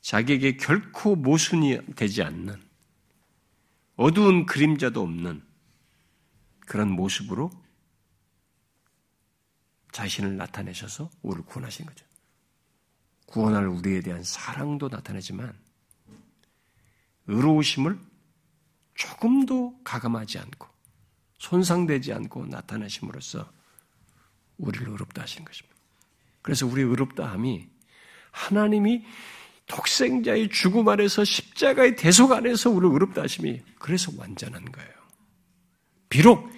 자기에게 결코 모순이 되지 않는 어두운 그림자도 없는 그런 모습으로 자신을 나타내셔서 우리를 구원하신 거죠. 구원할 우리에 대한 사랑도 나타내지만 의로우심을 조금도 가감하지 않고 손상되지 않고 나타내심으로써 우리를 의롭다 하신 것입니다. 그래서 우리 의롭다함이 하나님이 독생자의 죽음 안에서 십자가의 대속 안에서 우리를 의롭다 하심이 그래서 완전한 거예요. 비록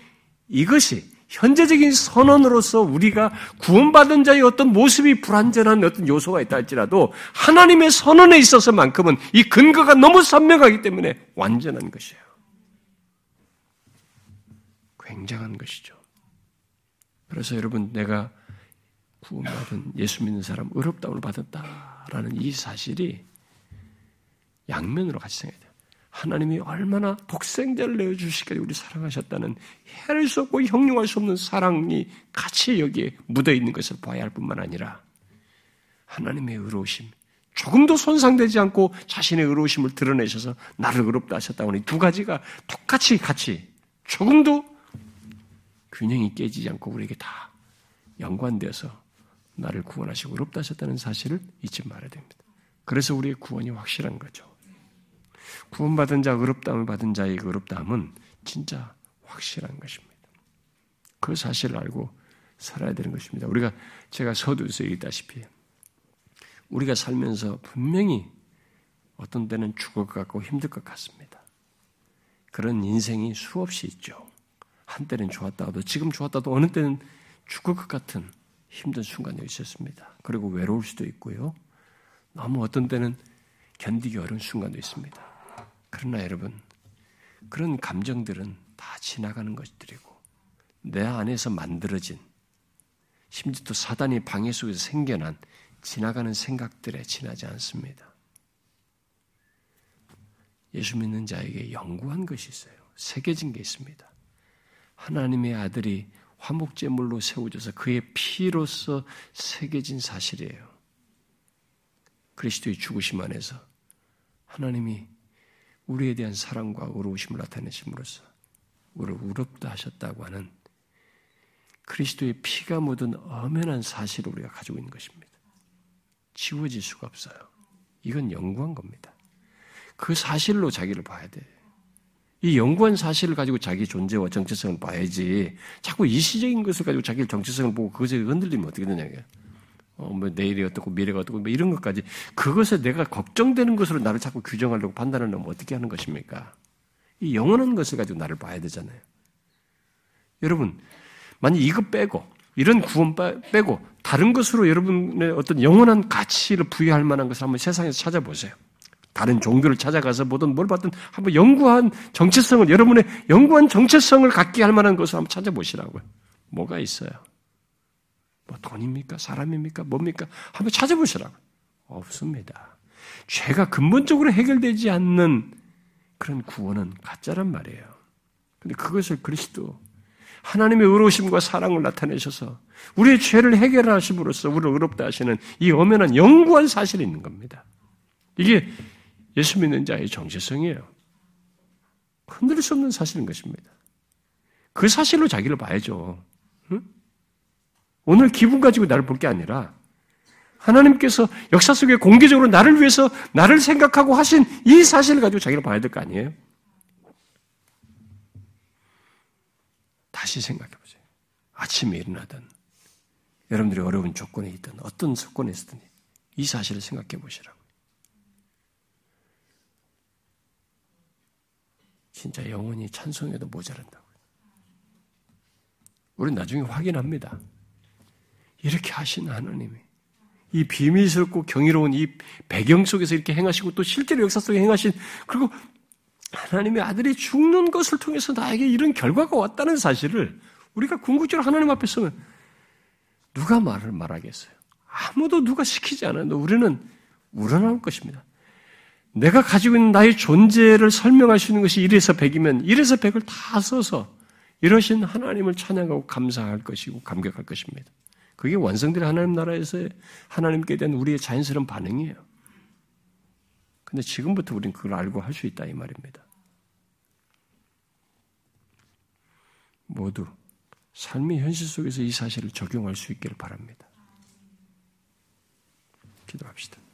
이것이 현재적인 선언으로서 우리가 구원받은 자의 어떤 모습이 불완전한 어떤 요소가 있다 할지라도 하나님의 선언에 있어서만큼은 이 근거가 너무 선명하기 때문에 완전한 것이에요. 굉장한 것이죠. 그래서 여러분 내가 구원받은 예수 믿는 사람 의롭다움을 받았다라는 이 사실이 양면으로 같이 생각해야 돼요. 하나님이 얼마나 독생자를 내어주시기까지 우리 사랑하셨다는 헤아릴 수 없고 형용할 수 없는 사랑이 같이 여기에 묻어 있는 것을 봐야 할 뿐만 아니라 하나님의 의로우심, 조금도 손상되지 않고 자신의 의로우심을 드러내셔서 나를 의롭다 하셨다고 하니 두 가지가 똑같이 같이 조금도 균형이 깨지지 않고 우리에게 다 연관되어서 나를 구원하시고 의롭다 하셨다는 사실을 잊지 말아야 됩니다. 그래서 우리의 구원이 확실한 거죠. 구원받은 자, 의롭다함을 받은 자의 의롭다함은 진짜 확실한 것입니다. 그 사실을 알고 살아야 되는 것입니다. 우리가 제가 서두에서 얘기했다시피 우리가 살면서 분명히 어떤 때는 죽을 것 같고 힘들 것 같습니다. 그런 인생이 수없이 있죠. 한때는 좋았다 도 지금 좋았다 도 어느 때는 죽을 것 같은 힘든 순간이 있었습니다. 그리고 외로울 수도 있고요. 너무 어떤 때는 견디기 어려운 순간도 있습니다. 그러나 여러분, 그런 감정들은 다 지나가는 것들이고, 내 안에서 만들어진, 심지어 또 사단이 방해 속에서 생겨난 지나가는 생각들에 지나지 않습니다. 예수 믿는 자에게 영구한 것이 있어요. 새겨진 게 있습니다. 하나님의 아들이 화목제물로 세워져서 그의 피로서 새겨진 사실이에요. 그리스도의 죽으심 안에서 하나님이 우리에 대한 사랑과 의로우심을 나타내심으로써 우리를 의롭다 하셨다고 하는 그리스도의 피가 묻은 엄연한 사실을 우리가 가지고 있는 것입니다. 지워질 수가 없어요. 이건 영구한 겁니다. 그 사실로 자기를 봐야 돼. 이 연구한 사실을 가지고 자기 존재와 정체성을 봐야지. 자꾸 일시적인 것을 가지고 자기 정체성을 보고 그것에 흔들리면 어떻게 되냐. 어, 뭐 내일이 어떻고 미래가 어떻고 뭐 이런 것까지 그것에 내가 걱정되는 것으로 나를 자꾸 규정하려고 판단하려면 어떻게 하는 것입니까? 이 영원한 것을 가지고 나를 봐야 되잖아요. 여러분, 만약 이거 빼고 이런 구원 빼고 다른 것으로 여러분의 어떤 영원한 가치를 부여할 만한 것을 한번 세상에서 찾아보세요. 다른 종교를 찾아가서 보든 뭘 받든 한번 연구한 정체성을 여러분의 연구한 정체성을 갖게 할 만한 것을 한번 찾아보시라고요. 뭐가 있어요? 뭐 돈입니까? 사람입니까? 뭡니까? 한번 찾아보시라고. 없습니다. 죄가 근본적으로 해결되지 않는 그런 구원은 가짜란 말이에요. 근데 그것을 그리스도 하나님의 의로우심과 사랑을 나타내셔서 우리의 죄를 해결하심으로써 우리를 의롭다 하시는 이 엄연한 영구한 사실이 있는 겁니다. 이게 예수 믿는 자의 정체성이에요. 흔들릴 수 없는 사실인 것입니다. 그 사실로 자기를 봐야죠. 응? 오늘 기분 가지고 나를 볼 게 아니라 하나님께서 역사 속에 공개적으로 나를 위해서 나를 생각하고 하신 이 사실을 가지고 자기를 봐야 될 거 아니에요? 다시 생각해 보세요. 아침에 일어나든 여러분들이 어려운 조건에 있든 어떤 조건에 있든 이 사실을 생각해 보시라고. 진짜 영원히 찬송해도 모자란다고. 우리 나중에 확인합니다. 이렇게 하신 하나님이 이 비밀스럽고 경이로운 이 배경 속에서 이렇게 행하시고 또 실제로 역사 속에 행하신 그리고 하나님의 아들이 죽는 것을 통해서 나에게 이런 결과가 왔다는 사실을 우리가 궁극적으로 하나님 앞에 서면 누가 말을 말하겠어요? 아무도 누가 시키지 않아요. 우리는 우러나올 것입니다. 내가 가지고 있는 나의 존재를 설명할 수 있는 것이 1에서 100이면 1에서 100을 다 써서 이러신 하나님을 찬양하고 감사할 것이고 감격할 것입니다. 그게 완성된 하나님 나라에서 하나님께 대한 우리의 자연스러운 반응이에요. 근데 지금부터 우리는 그걸 알고 할 수 있다 이 말입니다. 모두 삶의 현실 속에서 이 사실을 적용할 수 있기를 바랍니다. 기도합시다.